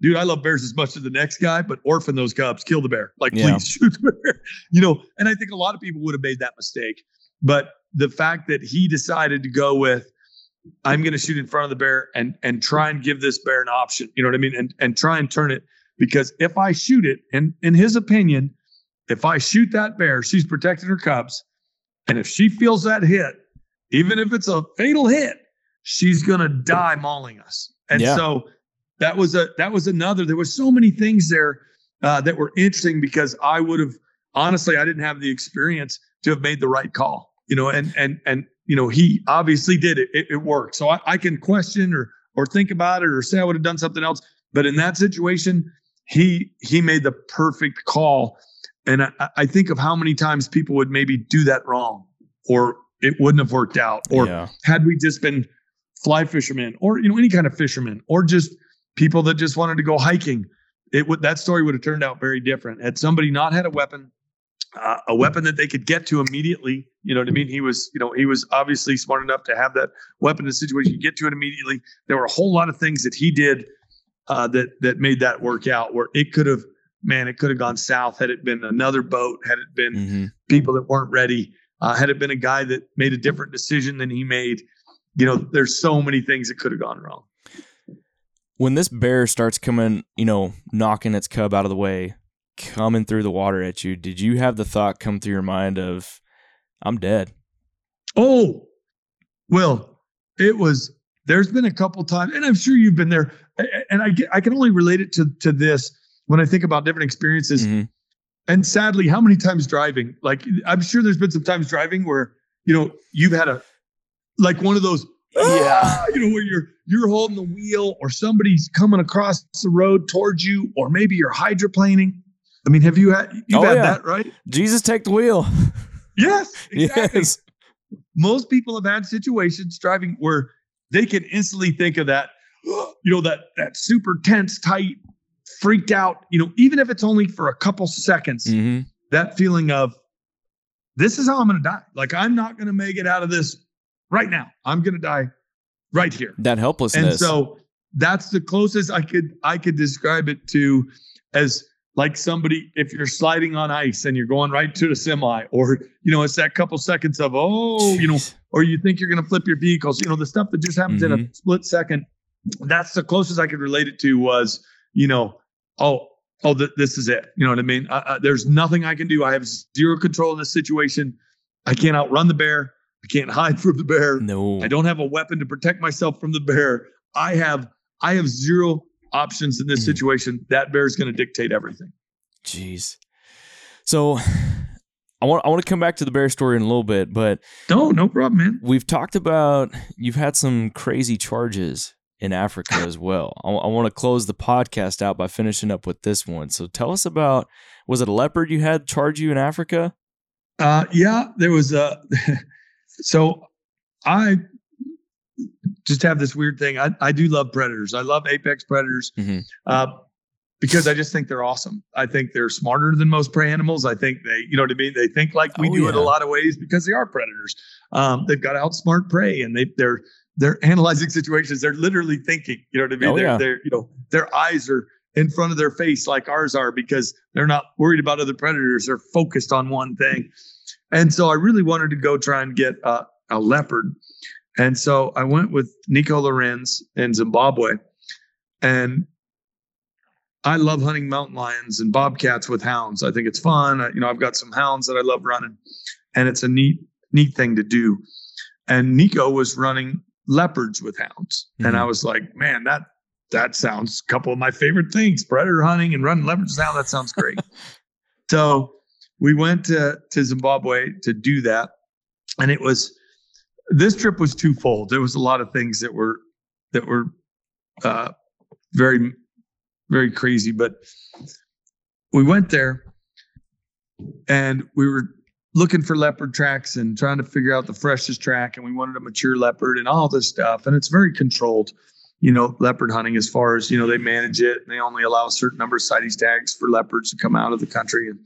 dude, I love bears as much as the next guy, but orphan those cubs, kill the bear. Like, yeah. please shoot the bear. You know, and I think a lot of people would have made that mistake. But the fact that he decided to go with, I'm going to shoot in front of the bear and and try and give this bear an option. You know what I mean? And and try and turn it because if I shoot it, and in his opinion, if I shoot that bear, she's protecting her cubs. And if she feels that hit, even if it's a fatal hit, she's gonna die mauling us. And yeah. so that was a that was another. There was so many things there uh, that were interesting because I would have honestly I didn't have the experience to have made the right call. You know, and and and you know he obviously did it. It, it worked. So I, I can question or or think about it or say I would have done something else. But in that situation, he he made the perfect call and I, I, think of how many times people would maybe do that wrong or it wouldn't have worked out. Or yeah. had we just been fly fishermen or, you know, any kind of fishermen or just people that just wanted to go hiking, it would, that story would have turned out very different. Had somebody not had a weapon, uh, a weapon that they could get to immediately, you know what I mean? He was, you know, he was obviously smart enough to have that weapon in a situation, you get to it immediately. There were a whole lot of things that he did uh, that, that made that work out where it could have, man, it could have gone south had it been another boat, had it been mm-hmm. people that weren't ready, uh, had it been a guy that made a different decision than he made. You know, there's so many things that could have gone wrong. When this bear starts coming, you know, knocking its cub out of the way, coming through the water at you, did you have the thought come through your mind of, I'm dead? Oh, well, it was. There's been a couple times, and I'm sure you've been there. And I get, I can only relate it to to this when I think about different experiences. Mm-hmm. And sadly, how many times driving? Like I'm sure there's been some times driving where you know you've had a like one of those yeah ah, you know where you're you're holding the wheel or somebody's coming across the road towards you or maybe you're hydroplaning. I mean, have you had you've oh, had yeah. that right? Jesus, take the wheel. Yes, exactly. Yes. Most people have had situations driving where they can instantly think of that, you know, that that super tense, tight freaked out, you know, even if it's only for a couple seconds, mm-hmm. that feeling of this is how I'm going to die. Like I'm not going to make it out of this right now. I'm going to die right here. That helplessness. And so that's the closest I could I could describe it to as like somebody if you're sliding on ice and you're going right to the semi or you know it's that couple seconds of oh you know or you think you're going to flip your vehicles you know the stuff that just happens mm-hmm. in a mm-hmm. split second that's the closest i could relate it to was you know oh, oh, th- this is it. You know what I mean? Uh, uh, there's nothing I can do. I have zero control in this situation. I can't outrun the bear. I can't hide from the bear. No, I don't have a weapon to protect myself from the bear. I have, I have zero options in this mm. situation. That bear is going to dictate everything. Jeez. So I want I want to come back to the bear story in a little bit, but no, no problem, man. We've talked about you've had some crazy charges in Africa as well. I, I want to close the podcast out by finishing up with this one. So tell us about was it a leopard you had charge you in Africa? Uh, yeah, there was a. so I just have this weird thing. I, I do love predators. I love apex predators mm-hmm. uh, because I just think they're awesome. I think they're smarter than most prey animals. I think they, you know what I mean? They think like we oh, do yeah. in a lot of ways because they are predators. Um, they've got to outsmart prey and they, they're they're analyzing situations. They're literally thinking. You know what I mean? Oh, they're, yeah. they're you know their eyes are in front of their face like ours are because they're not worried about other predators. They're focused on one thing. And so I really wanted to go try and get a, a leopard. And so I went with Nico Lorenz in Zimbabwe. And I love hunting mountain lions and bobcats with hounds. I think it's fun. I, you know, I've got some hounds that I love running, and it's a neat, neat thing to do. And Nico was running leopards with hounds. Mm-hmm. And I mm-hmm. was like, man, that that sounds a couple of my favorite things. Predator hunting and running leopards with hounds. That sounds great. so we went to, to Zimbabwe to do that. And it was this trip was twofold. There was a lot of things that were that were uh, very, very crazy. But we went there and we were looking for leopard tracks and trying to figure out the freshest track and we wanted a mature leopard and all this stuff and it's very controlled you know leopard hunting as far as you know they manage it and they only allow a certain number of CITES tags for leopards to come out of the country and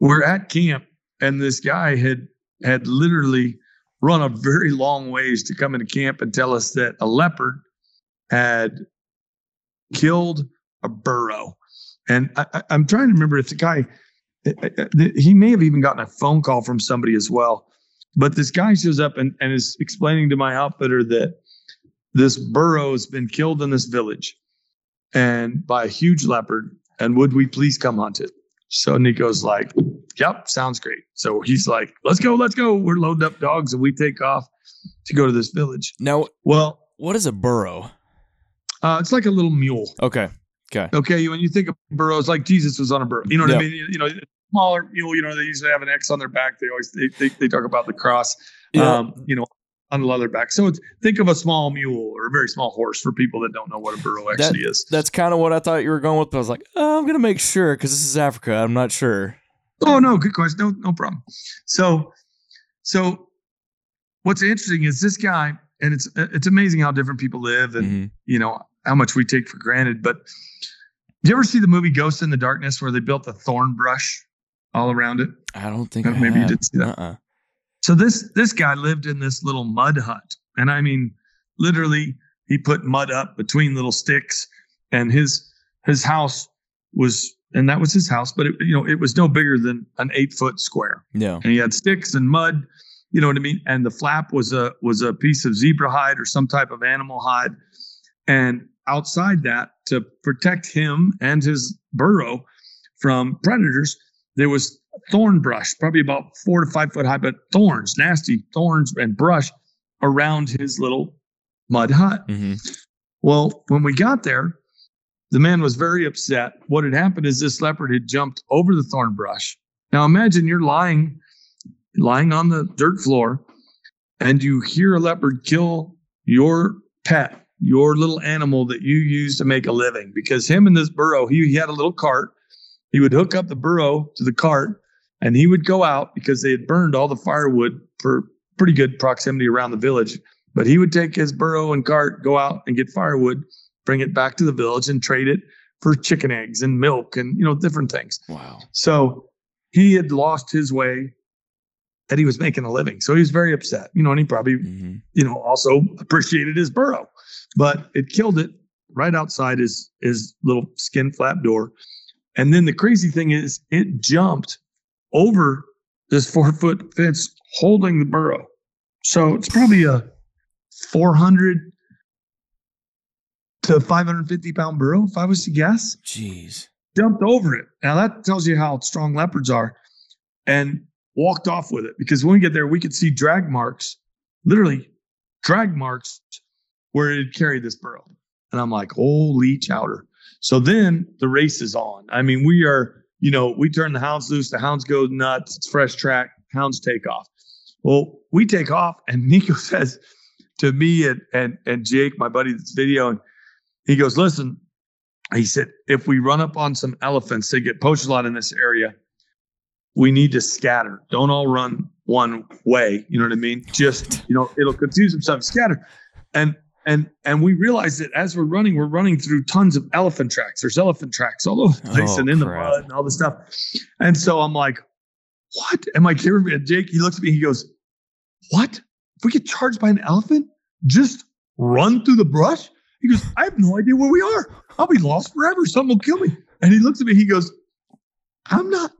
we're at camp and this guy had had literally run a very long ways to come into camp and tell us that a leopard had killed a burro. And I, am trying to remember if the guy, eh, eh, eh, he may have even gotten a phone call from somebody as well. But this guy shows up and, and is explaining to my outfitter that this burro has been killed in this village and by a huge leopard. And would we please come hunt it? So Nico's like, Yep, sounds great. So he's like, Let's go, let's go. We're loading up dogs and we take off to go to this village. Now, well, what is a burro? Uh, it's like a little mule. Okay. Okay. Okay. When you think of burros, like Jesus was on a burro. You know what yep. I mean? You know, smaller mule. You know, they usually have an X on their back. They always they they, they talk about the cross. Yeah. Um, you know, on the leather back. So think of a small mule or a very small horse for people that don't know what a burro actually that, is. That's kind of what I thought you were going with. But I was like, oh, I'm gonna make sure because this is Africa. I'm not sure. Oh no, good question. No, no problem. So, so what's interesting is this guy, and it's it's amazing how different people live, and mm-hmm. you know how much we take for granted. But do you ever see the movie Ghost in the Darkness where they built a thorn brush all around it? I don't think maybe I you did see that. Uh-uh. So this this guy lived in this little mud hut, and I mean, literally, he put mud up between little sticks, and his his house was, and that was his house, but it, you know, it was no bigger than an eight foot square. Yeah, and he had sticks and mud, you know what I mean. And the flap was a was a piece of zebra hide or some type of animal hide, and outside that to protect him and his burro from predators, there was thorn brush, probably about four to five foot high, but thorns, nasty thorns and brush around his little mud hut. Mm-hmm. Well, when we got there, the man was very upset. What had happened is this leopard had jumped over the thorn brush. Now imagine you're lying, lying on the dirt floor, and you hear a leopard kill your pet, your little animal that you use to make a living. Because him and this burro, he, he had a little cart. He would hook up the burro to the cart and he would go out because they had burned all the firewood for pretty good proximity around the village. But he would take his burro and cart, go out and get firewood, bring it back to the village and trade it for chicken eggs and milk and you know different things. Wow. So he had lost his way that he was making a living. So he was very upset. You know, and he probably, mm-hmm. you know, also appreciated his burro. But it killed it right outside his his little skin flap door. And then the crazy thing is it jumped over this four foot fence holding the burro. So it's probably a 400 to 550 pound burro, if I was to guess. Jeez. Jumped over it. Now that tells you how strong leopards are and walked off with it because when we get there, we could see drag marks, literally drag marks where it carried this burro. And I'm like, holy chowder. So then the race is on. I mean, we are you know, we turn the hounds loose, the hounds go nuts, it's fresh track, hounds take off. Well, we take off, and Nico says to me and and and Jake, my buddy that's video, and he goes, Listen, he said, if we run up on some elephants, they get poached a lot in this area. We need to scatter. Don't all run one way. You know what I mean? Just, you know, it'll confuse them. Some scatter. And and and we realize that as we're running, we're running through tons of elephant tracks. There's elephant tracks all over the oh, place oh, and in crap. the mud and all this stuff. And so I'm like, what? And my cameraman Jake, he looks at me, he goes, What? If we get charged by an elephant, just run through the brush? He goes, I have no idea where we are. I'll be lost forever. Something will kill me. And he looks at me, he goes, I'm not,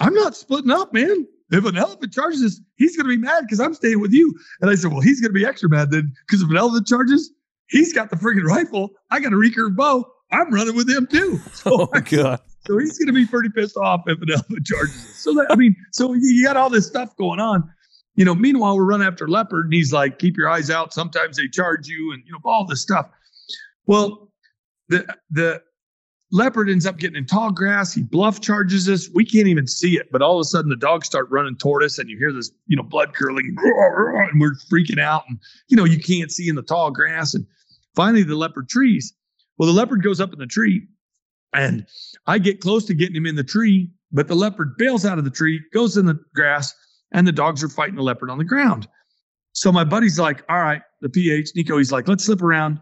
I'm not splitting up, man if an elephant charges us, he's going to be mad because I'm staying with you. And I said, well, he's going to be extra mad then because if an elephant charges, he's got the freaking rifle. I got a recurve bow. I'm running with him too. Oh, so oh God. So he's going to be pretty pissed off if an elephant charges us. So that, I mean, so you got all this stuff going on. You know, meanwhile, we're running after leopard and he's like, keep your eyes out. Sometimes they charge you and, you know, all this stuff. Well, the, the, Leopard ends up getting in tall grass. He bluff charges us. We can't even see it, but all of a sudden the dogs start running toward us, and you hear this, you know, blood curling, and we're freaking out. And you know, you can't see in the tall grass. And finally, the leopard trees. Well, the leopard goes up in the tree, and I get close to getting him in the tree, but the leopard bails out of the tree, goes in the grass, and the dogs are fighting the leopard on the ground. So my buddy's like, "All right, the PH Nico." He's like, "Let's slip around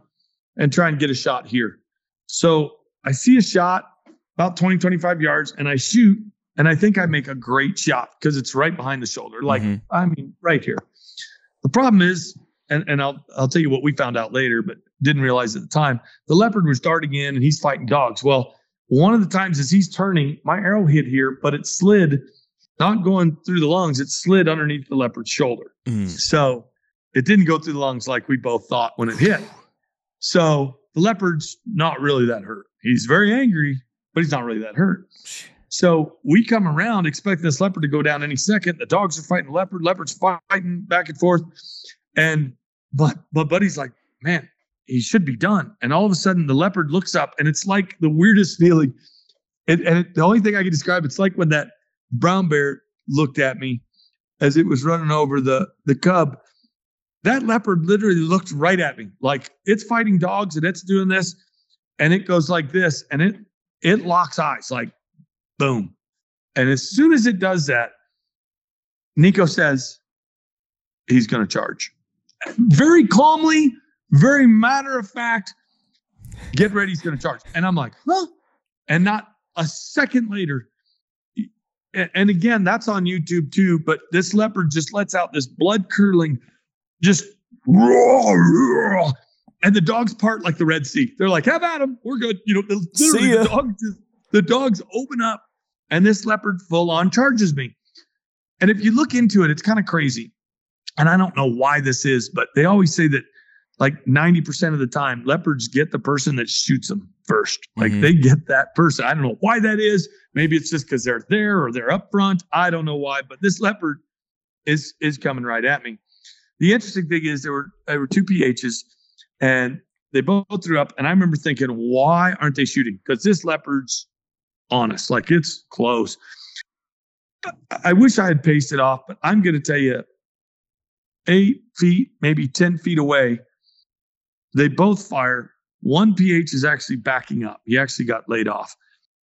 and try and get a shot here." So I see a shot about 20, 25 yards and I shoot and I think I make a great shot because it's right behind the shoulder. Like, mm-hmm. I mean, right here. The problem is, and, and I'll I'll tell you what we found out later, but didn't realize at the time. The leopard was darting in and he's fighting dogs. Well, one of the times as he's turning, my arrow hit here, but it slid, not going through the lungs, it slid underneath the leopard's shoulder. Mm. So it didn't go through the lungs like we both thought when it hit. So the leopard's not really that hurt. He's very angry, but he's not really that hurt. So we come around expecting this leopard to go down any second. The dogs are fighting the leopard, leopard's fighting back and forth. And but but buddy's like, man, he should be done. And all of a sudden, the leopard looks up, and it's like the weirdest feeling. It, and it, the only thing I can describe, it's like when that brown bear looked at me as it was running over the the cub. That leopard literally looked right at me, like it's fighting dogs and it's doing this, and it goes like this, and it it locks eyes, like boom. And as soon as it does that, Nico says he's going to charge. Very calmly, very matter of fact, get ready, he's going to charge. And I'm like, huh? And not a second later, and again, that's on YouTube too, but this leopard just lets out this blood curdling, just and the dogs part like the Red Sea. They're like, have at him. We're good. You know, literally the dogs, just, the dogs open up and this leopard full on charges me. And if you look into it, it's kind of crazy. And I don't know why this is, but they always say that like 90% of the time, leopards get the person that shoots them first. Like mm-hmm. they get that person. I don't know why that is. Maybe it's just because they're there or they're up front. I don't know why, but this leopard is is coming right at me. The interesting thing is there were there were two PHs and they both threw up. And I remember thinking, why aren't they shooting? Because this leopard's honest, like it's close. I wish I had paced it off, but I'm gonna tell you, eight feet, maybe 10 feet away, they both fire. One PH is actually backing up. He actually got laid off.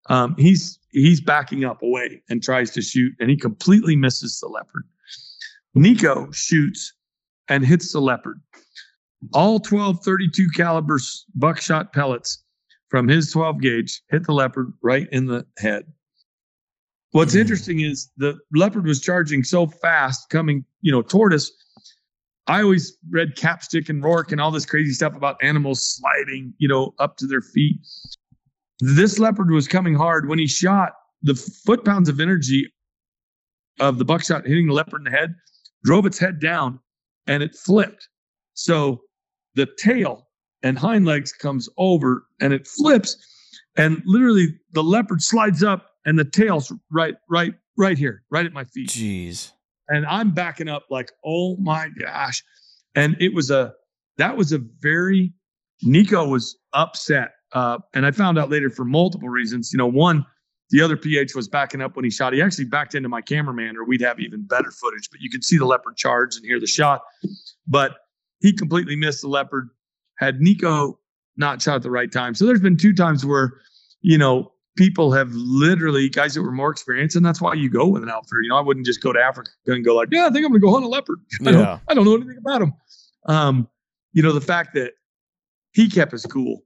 Um, he's he's backing up away and tries to shoot, and he completely misses the leopard. Nico shoots and hits the leopard. All 12 32 caliber buckshot pellets from his 12 gauge hit the leopard right in the head. What's mm. interesting is the leopard was charging so fast coming, you know, toward us I always read Capstick and Ruark and all this crazy stuff about animals sliding, you know, up to their feet. This leopard was coming hard. When he shot, the foot pounds of energy of the buckshot hitting the leopard in the head drove its head down and it flipped. So the tail and hind legs comes over and it flips and literally the leopard slides up and the tail's right right right here right at my feet jeez and I'm backing up like, oh my gosh. And it was a that was a very Nico was upset. Uh, and I found out later for multiple reasons. You know, one, the other PH was backing up when he shot. He actually backed into my cameraman, or we'd have even better footage. But you could see the leopard charge and hear the shot. But he completely missed the leopard. Had Nico not shot at the right time. So there's been two times where, you know, people have literally guys that were more experienced, and that's why you go with an outfitter. You know, I wouldn't just go to Africa and go like, yeah, I think I'm going to go hunt a leopard. I, yeah. don't, I don't know anything about him. Um, you know, the fact that he kept his cool.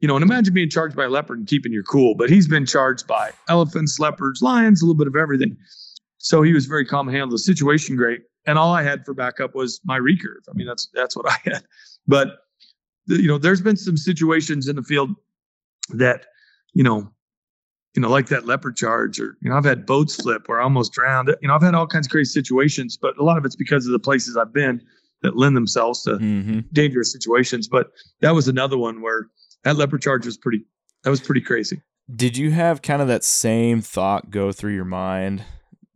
You know, and imagine being charged by a leopard and keeping your cool, but he's been charged by elephants, leopards, lions, a little bit of everything. So he was very calm, handled the situation great. And all I had for backup was my recurve. I mean, that's that's what I had. But you know, there's been some situations in the field that, you know, you know, like that leopard charge, or you know, I've had boats flip where I almost drowned. You know, I've had all kinds of crazy situations, but a lot of it's because of the places I've been that lend themselves to mm-hmm. dangerous situations. But that was another one where that leopard charge was pretty. That was pretty crazy. Did you have kind of that same thought go through your mind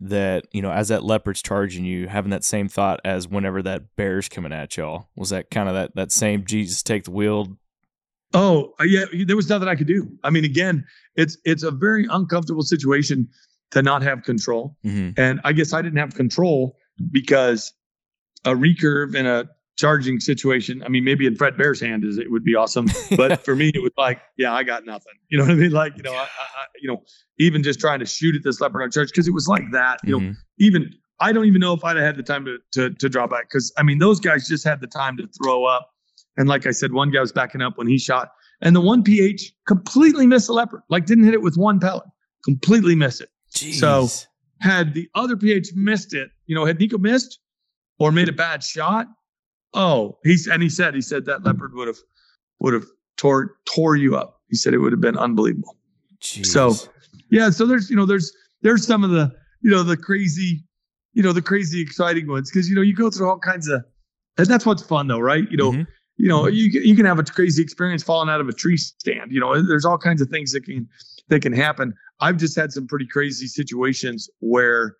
that you know, as that leopard's charging you, having that same thought as whenever that bear's coming at y'all? Was that kind of that that same Jesus take the wheel Oh, uh, yeah, there was nothing I could do. I mean, again, it's it's a very uncomfortable situation to not have control. Mm-hmm. And I guess I didn't have control because a recurve and a charging situation. I mean, maybe in Fred Bear's hand is it would be awesome, but for me, it was like, yeah, I got nothing. You know what I mean? Like, you know, I, I you know, even just trying to shoot at this leopard on charge because it was like that. You mm-hmm. know, even I don't even know if I'd have had the time to to, to draw back because I mean, those guys just had the time to throw up and like I said, one guy was backing up when he shot, and the one PH completely missed the leopard, like didn't hit it with one pellet, completely missed it. Jeez. So had the other PH missed it, you know, had Nico missed, or made a bad shot, oh, he's and he said he said that leopard would have would have tore tore you up. He said it would have been unbelievable. Jeez. So yeah, so there's you know there's there's some of the you know the crazy you know the crazy exciting ones because you know you go through all kinds of and that's what's fun though, right? You know. Mm-hmm. You know, you you can have a crazy experience falling out of a tree stand. You know, there's all kinds of things that can that can happen. I've just had some pretty crazy situations where,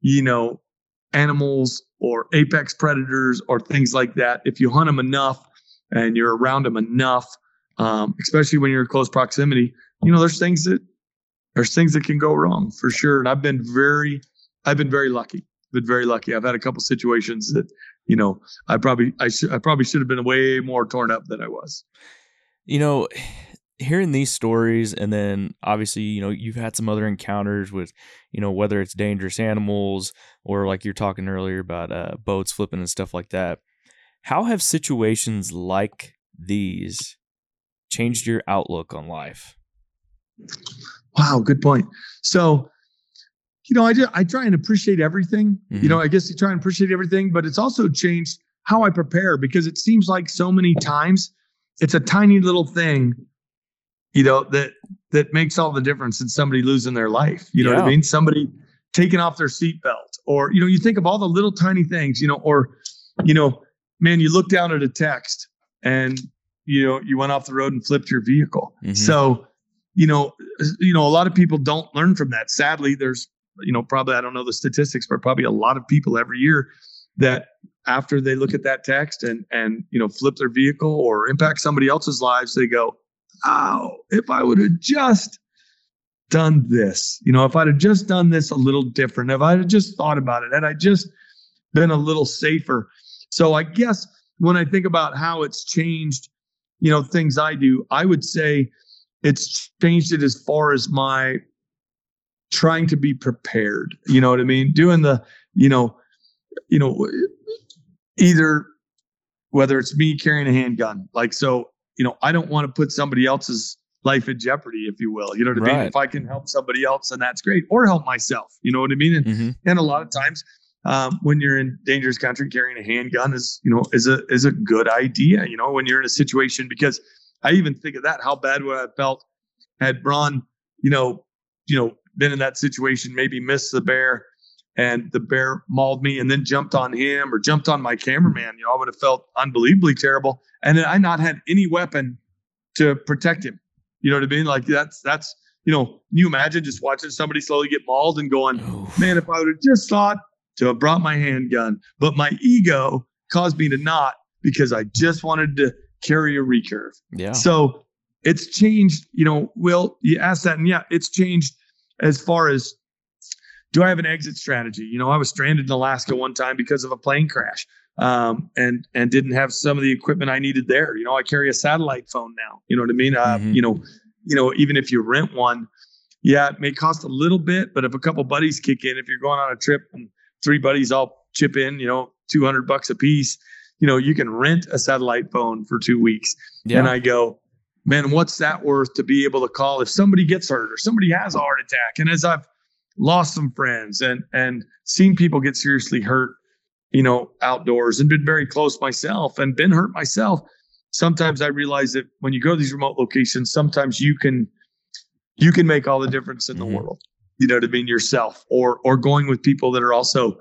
you know, animals or apex predators or things like that, if you hunt them enough and you're around them enough, um, especially when you're in close proximity, you know, there's things that there's things that can go wrong for sure. And I've been very, I've been very lucky. Been very lucky. I've had a couple situations that, you know, I probably I should I probably should have been way more torn up than I was. You know, hearing these stories and then obviously you know you've had some other encounters with you know whether it's dangerous animals or like you're talking earlier about uh, boats flipping and stuff like that how have situations like these changed your outlook on life? Wow good point. So you know i just, i try and appreciate everything. Mm-hmm. you know i guess you try and appreciate everything but it's also changed how i prepare because it seems like so many times it's a tiny little thing you know that that makes all the difference in somebody losing their life you know yeah. what i mean somebody taking off their seatbelt or you know you think of all the little tiny things you know or you know man you look down at a text and you know you went off the road and flipped your vehicle mm-hmm. so you know you know a lot of people don't learn from that sadly there's you know probably i don't know the statistics but probably a lot of people every year that after they look at that text and and you know flip their vehicle or impact somebody else's lives they go oh, if I would have just done this, you know, if I'd have just done this a little different, if I'd have just thought about it, had I just been a little safer. So I guess when I think about how it's changed, you know, things I do, I would say it's changed it as far as my trying to be prepared. You know what I mean? Doing the, you know, you know, either whether it's me carrying a handgun, like so you know, I don't want to put somebody else's life in jeopardy, if you will. You know what I mean? If I can help somebody else, then that's great, or help myself. You know what I mean? And, mm-hmm. and a lot of times, um, when you're in dangerous country, carrying a handgun is you know is a is a good idea. You know, when you're in a situation, because I even think of that. How bad would I have felt had Braun, you know, you know, been in that situation, maybe missed the bear, and the bear mauled me and then jumped on him or jumped on my cameraman, you know, I would have felt unbelievably terrible. And then I not had any weapon to protect him. You know what I mean? Like that's that's you know, you imagine just watching somebody slowly get mauled and going, Oof. man, if I would have just thought to have brought my handgun, but my ego caused me to not because I just wanted to carry a recurve. Yeah. So it's changed, you know, Will, you asked that, and yeah, it's changed as far as do I have an exit strategy? You know, I was stranded in Alaska one time because of a plane crash um, and and didn't have some of the equipment I needed there. You know, I carry a satellite phone now. You know what I mean? Uh, mm-hmm. You know, you know, even if you rent one, yeah, it may cost a little bit, but if a couple buddies kick in, if you're going on a trip and three buddies all chip in, you know, two hundred bucks a piece, you know, you can rent a satellite phone for two weeks. Yeah. And I go, man, what's that worth to be able to call if somebody gets hurt or somebody has a heart attack? And as I've lost some friends and and seen people get seriously hurt you know outdoors and been very close myself and been hurt myself. Sometimes i realize that when you go to these remote locations sometimes you can you can make all the difference in the mm-hmm. world you know what i mean yourself or or going with people that are also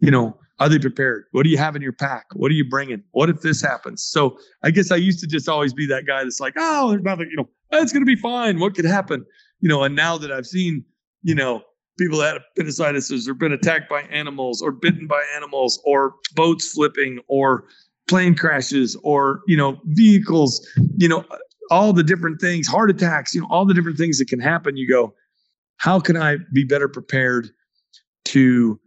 you know are they prepared? What do you have in your pack? What are you bringing? What if this happens? So i guess i used to just always be that guy that's like oh there's nothing you know it's going to be fine. What could happen? You know and now that i've seen you know people that have appendicitis or been attacked by animals or bitten by animals or boats flipping or plane crashes or you know vehicles you know all the different things heart attacks you know all the different things that can happen you go how can i be better prepared to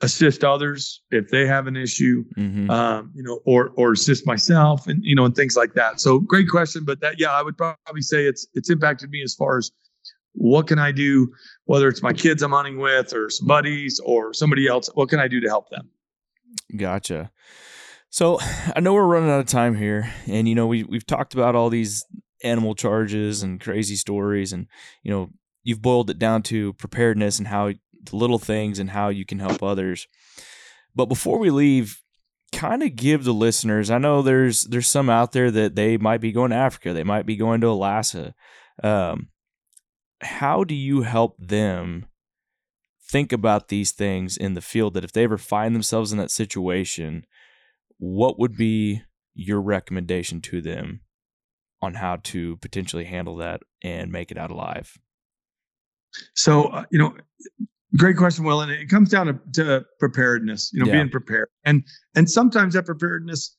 assist others if they have an issue mm-hmm. um, you know or or assist myself and you know and things like that so great question but that yeah i would probably say it's it's impacted me as far as what can I do, whether it's my kids I'm hunting with or some buddies or somebody else? What can I do to help them? Gotcha. So I know we're running out of time here, and you know we we've talked about all these animal charges and crazy stories, and you know you've boiled it down to preparedness and how the little things and how you can help others. But before we leave, kind of give the listeners. I know there's there's some out there that they might be going to Africa, they might be going to Alaska. Um, how do you help them think about these things in the field? That if they ever find themselves in that situation, what would be your recommendation to them on how to potentially handle that and make it out alive? So, uh, you know, great question, Will. And it comes down to, to preparedness, you know, yeah. being prepared. And and sometimes that preparedness,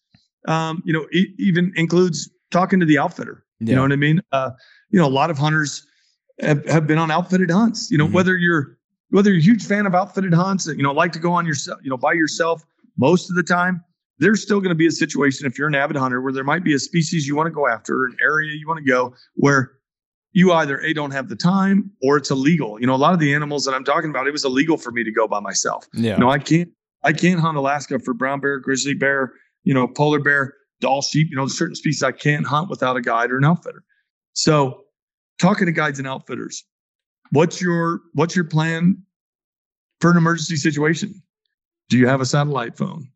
um, you know, e- even includes talking to the outfitter. Yeah. You know what I mean? Uh, you know, a lot of hunters have, have been on outfitted hunts. You know, mm-hmm. whether you're whether you're a huge fan of outfitted hunts, you know, like to go on yourself, you know, by yourself most of the time, there's still going to be a situation if you're an avid hunter where there might be a species you want to go after, an area you want to go where you either a don't have the time or it's illegal. You know, a lot of the animals that I'm talking about, it was illegal for me to go by myself. Yeah. You know, I can't I can't hunt Alaska for brown bear, grizzly bear, you know, polar bear, Dall sheep. You know, certain species I can't hunt without a guide or an outfitter. So, talking to guides and outfitters, what's your what's your plan for an emergency situation? Do you have a satellite phone?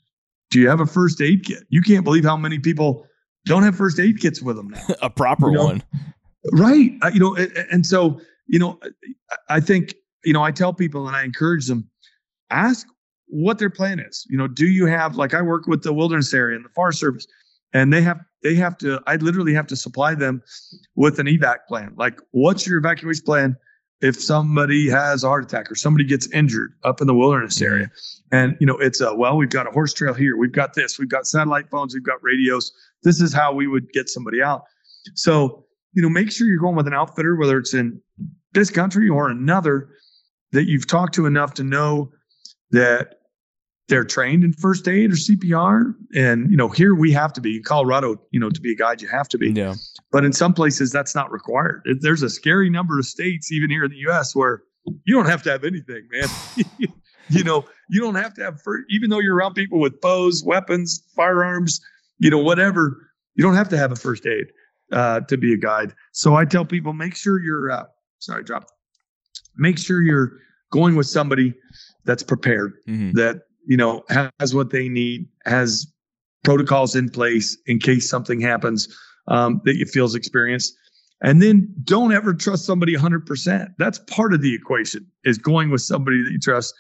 Do you have a first aid kit? You can't believe how many people don't have first aid kits with them now. a proper you know? one. Right. Uh, you know, and, and so, you know, I think, you know, I tell people and I encourage them ask what their plan is. You know, do you have like I work with the wilderness area and the Forest Service, and they have they have to I literally have to supply them with an evac plan. Like, what's your evacuation plan if somebody has a heart attack or somebody gets injured up in the wilderness mm-hmm. area? And you know, it's a well, we've got a horse trail here, we've got this, we've got satellite phones, we've got radios. This is how we would get somebody out. So you know, make sure you're going with an outfitter, whether it's in this country or another, that you've talked to enough to know that they're trained in first aid or CPR. And, you know, here we have to be in Colorado, you know, to be a guide, you have to be. Yeah. But in some places, that's not required. There's a scary number of states, even here in the US, where you don't have to have anything, man. you know, you don't have to have, first, even though you're around people with bows, weapons, firearms, you know, whatever, you don't have to have a first aid uh, to be a guide. So I tell people make sure you're uh, sorry, drop. Make sure you're going with somebody that's prepared, mm-hmm. that you know has what they need, has protocols in place in case something happens um, that you feels experienced. And then don't ever trust somebody 100%. That's part of the equation is going with somebody that you trust.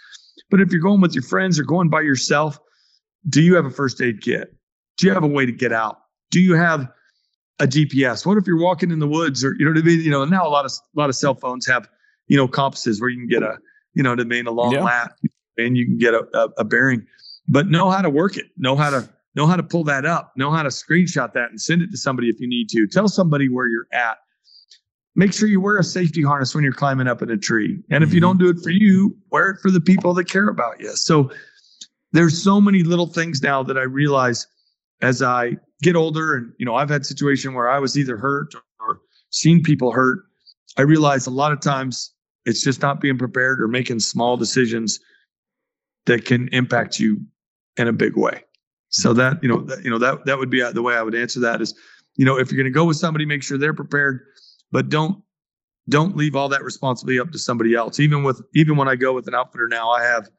But if you're going with your friends or going by yourself, do you have a first aid kit? Do you have a way to get out? Do you have a GPS? What if you're walking in the woods or you know what I mean? You know, now a lot of a lot of cell phones have, you know, compasses where you can get a, you know what I mean, a long yeah. lat and you can get a, a, a bearing. But know how to work it. Know how to know how to pull that up. Know how to screenshot that and send it to somebody if you need to. Tell somebody where you're at. Make sure you wear a safety harness when you're climbing up in a tree. And if mm-hmm. you don't do it for you, wear it for the people that care about you. So there's so many little things now that I realize as I get older and you know I've had situation where I was either hurt or seen people hurt, I realize a lot of times it's just not being prepared or making small decisions that can impact you in a big way. So that you know that, you know that that would be uh, the way I would answer that is you know if you're going to go with somebody make sure they're prepared but don't don't leave all that responsibility up to somebody else. Even with even when I go with an outfitter now I have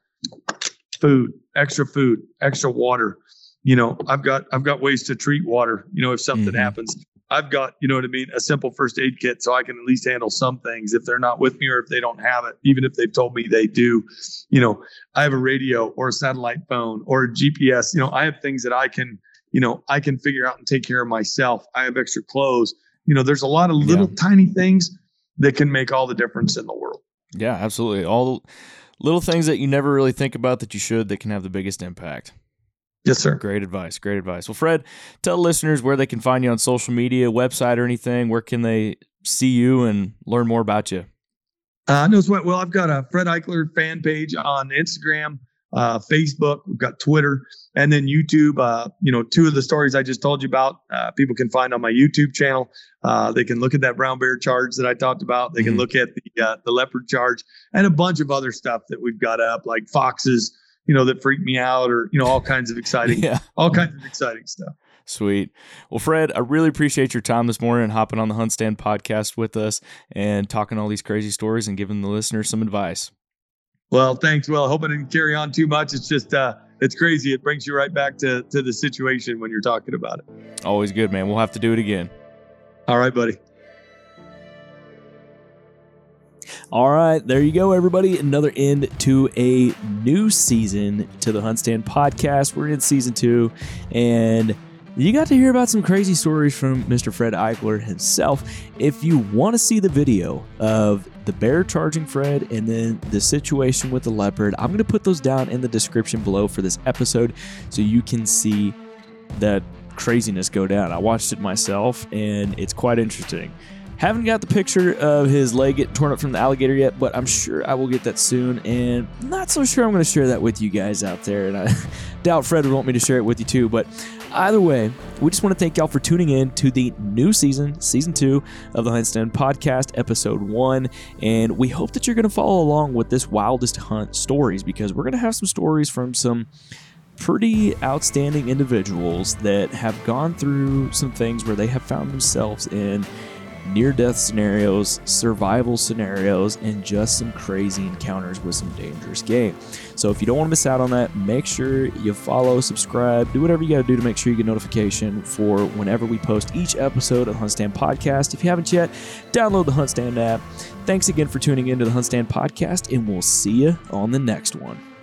food extra food extra water you know i've got i've got ways to treat water you know if something mm-hmm. happens. I've got you know what i mean a simple first aid kit so i can at least handle some things if they're not with me or if they don't have it even if they've told me they do. You know i have a radio or a satellite phone or a gps you know i have things that i can you know i can figure out and take care of myself. I have extra clothes. You know there's a lot of little yeah. tiny things that can make all the difference in the world. Yeah absolutely. All little things that you never really think about that you should that can have the biggest impact Yes, sir. Great advice. Great advice. Well, Fred, tell listeners where they can find you on social media, website, or anything. Where can they see you and learn more about you? Uh, no sweat. Well, I've got a Fred Eichler fan page on Instagram, uh, Facebook. We've got Twitter, and then YouTube. Uh, you know, two of the stories I just told you about, uh, people can find on my YouTube channel. Uh, they can look at that brown bear charge that I talked about. They mm-hmm. can look at the uh, the leopard charge and a bunch of other stuff that we've got up, like foxes you know, that freak me out or, you know, all kinds of exciting, yeah. all kinds of exciting stuff. Sweet. Well, Fred, I really appreciate your time this morning and hopping on the Huntstand podcast with us and talking all these crazy stories and giving the listeners some advice. Well, thanks. Well, I hope I didn't carry on too much. It's just, uh, it's crazy. It brings you right back to to the situation when you're talking about it. Always good, man. We'll have to do it again. All right, buddy. All right, there you go, everybody. Another end to a new season to the Huntstand podcast. We're in season two, and you got to hear about some crazy stories from Mr. Fred Eichler himself. If you want to see the video of the bear charging Fred and then the situation with the leopard, I'm going to put those down in the description below for this episode so you can see that craziness go down. I watched it myself and it's quite interesting. Haven't got the picture of his leg getting torn up from the alligator yet, but I'm sure I will get that soon. And not so sure I'm going to share that with you guys out there. And I doubt Fred would want me to share it with you too. But either way, we just want to thank y'all for tuning in to the new season, season two of the Hunt podcast, episode one. And we hope that you're going to follow along with this wildest hunt stories because we're going to have some stories from some pretty outstanding individuals that have gone through some things where they have found themselves in near death scenarios, survival scenarios, and just some crazy encounters with some dangerous game. So if you don't want to miss out on that, make sure you follow, subscribe, do whatever you got to do to make sure you get notification for whenever we post each episode of Huntstand Podcast. If you haven't yet, download the Huntstand app. Thanks again for tuning into the Huntstand Podcast, and we'll see you on the next one.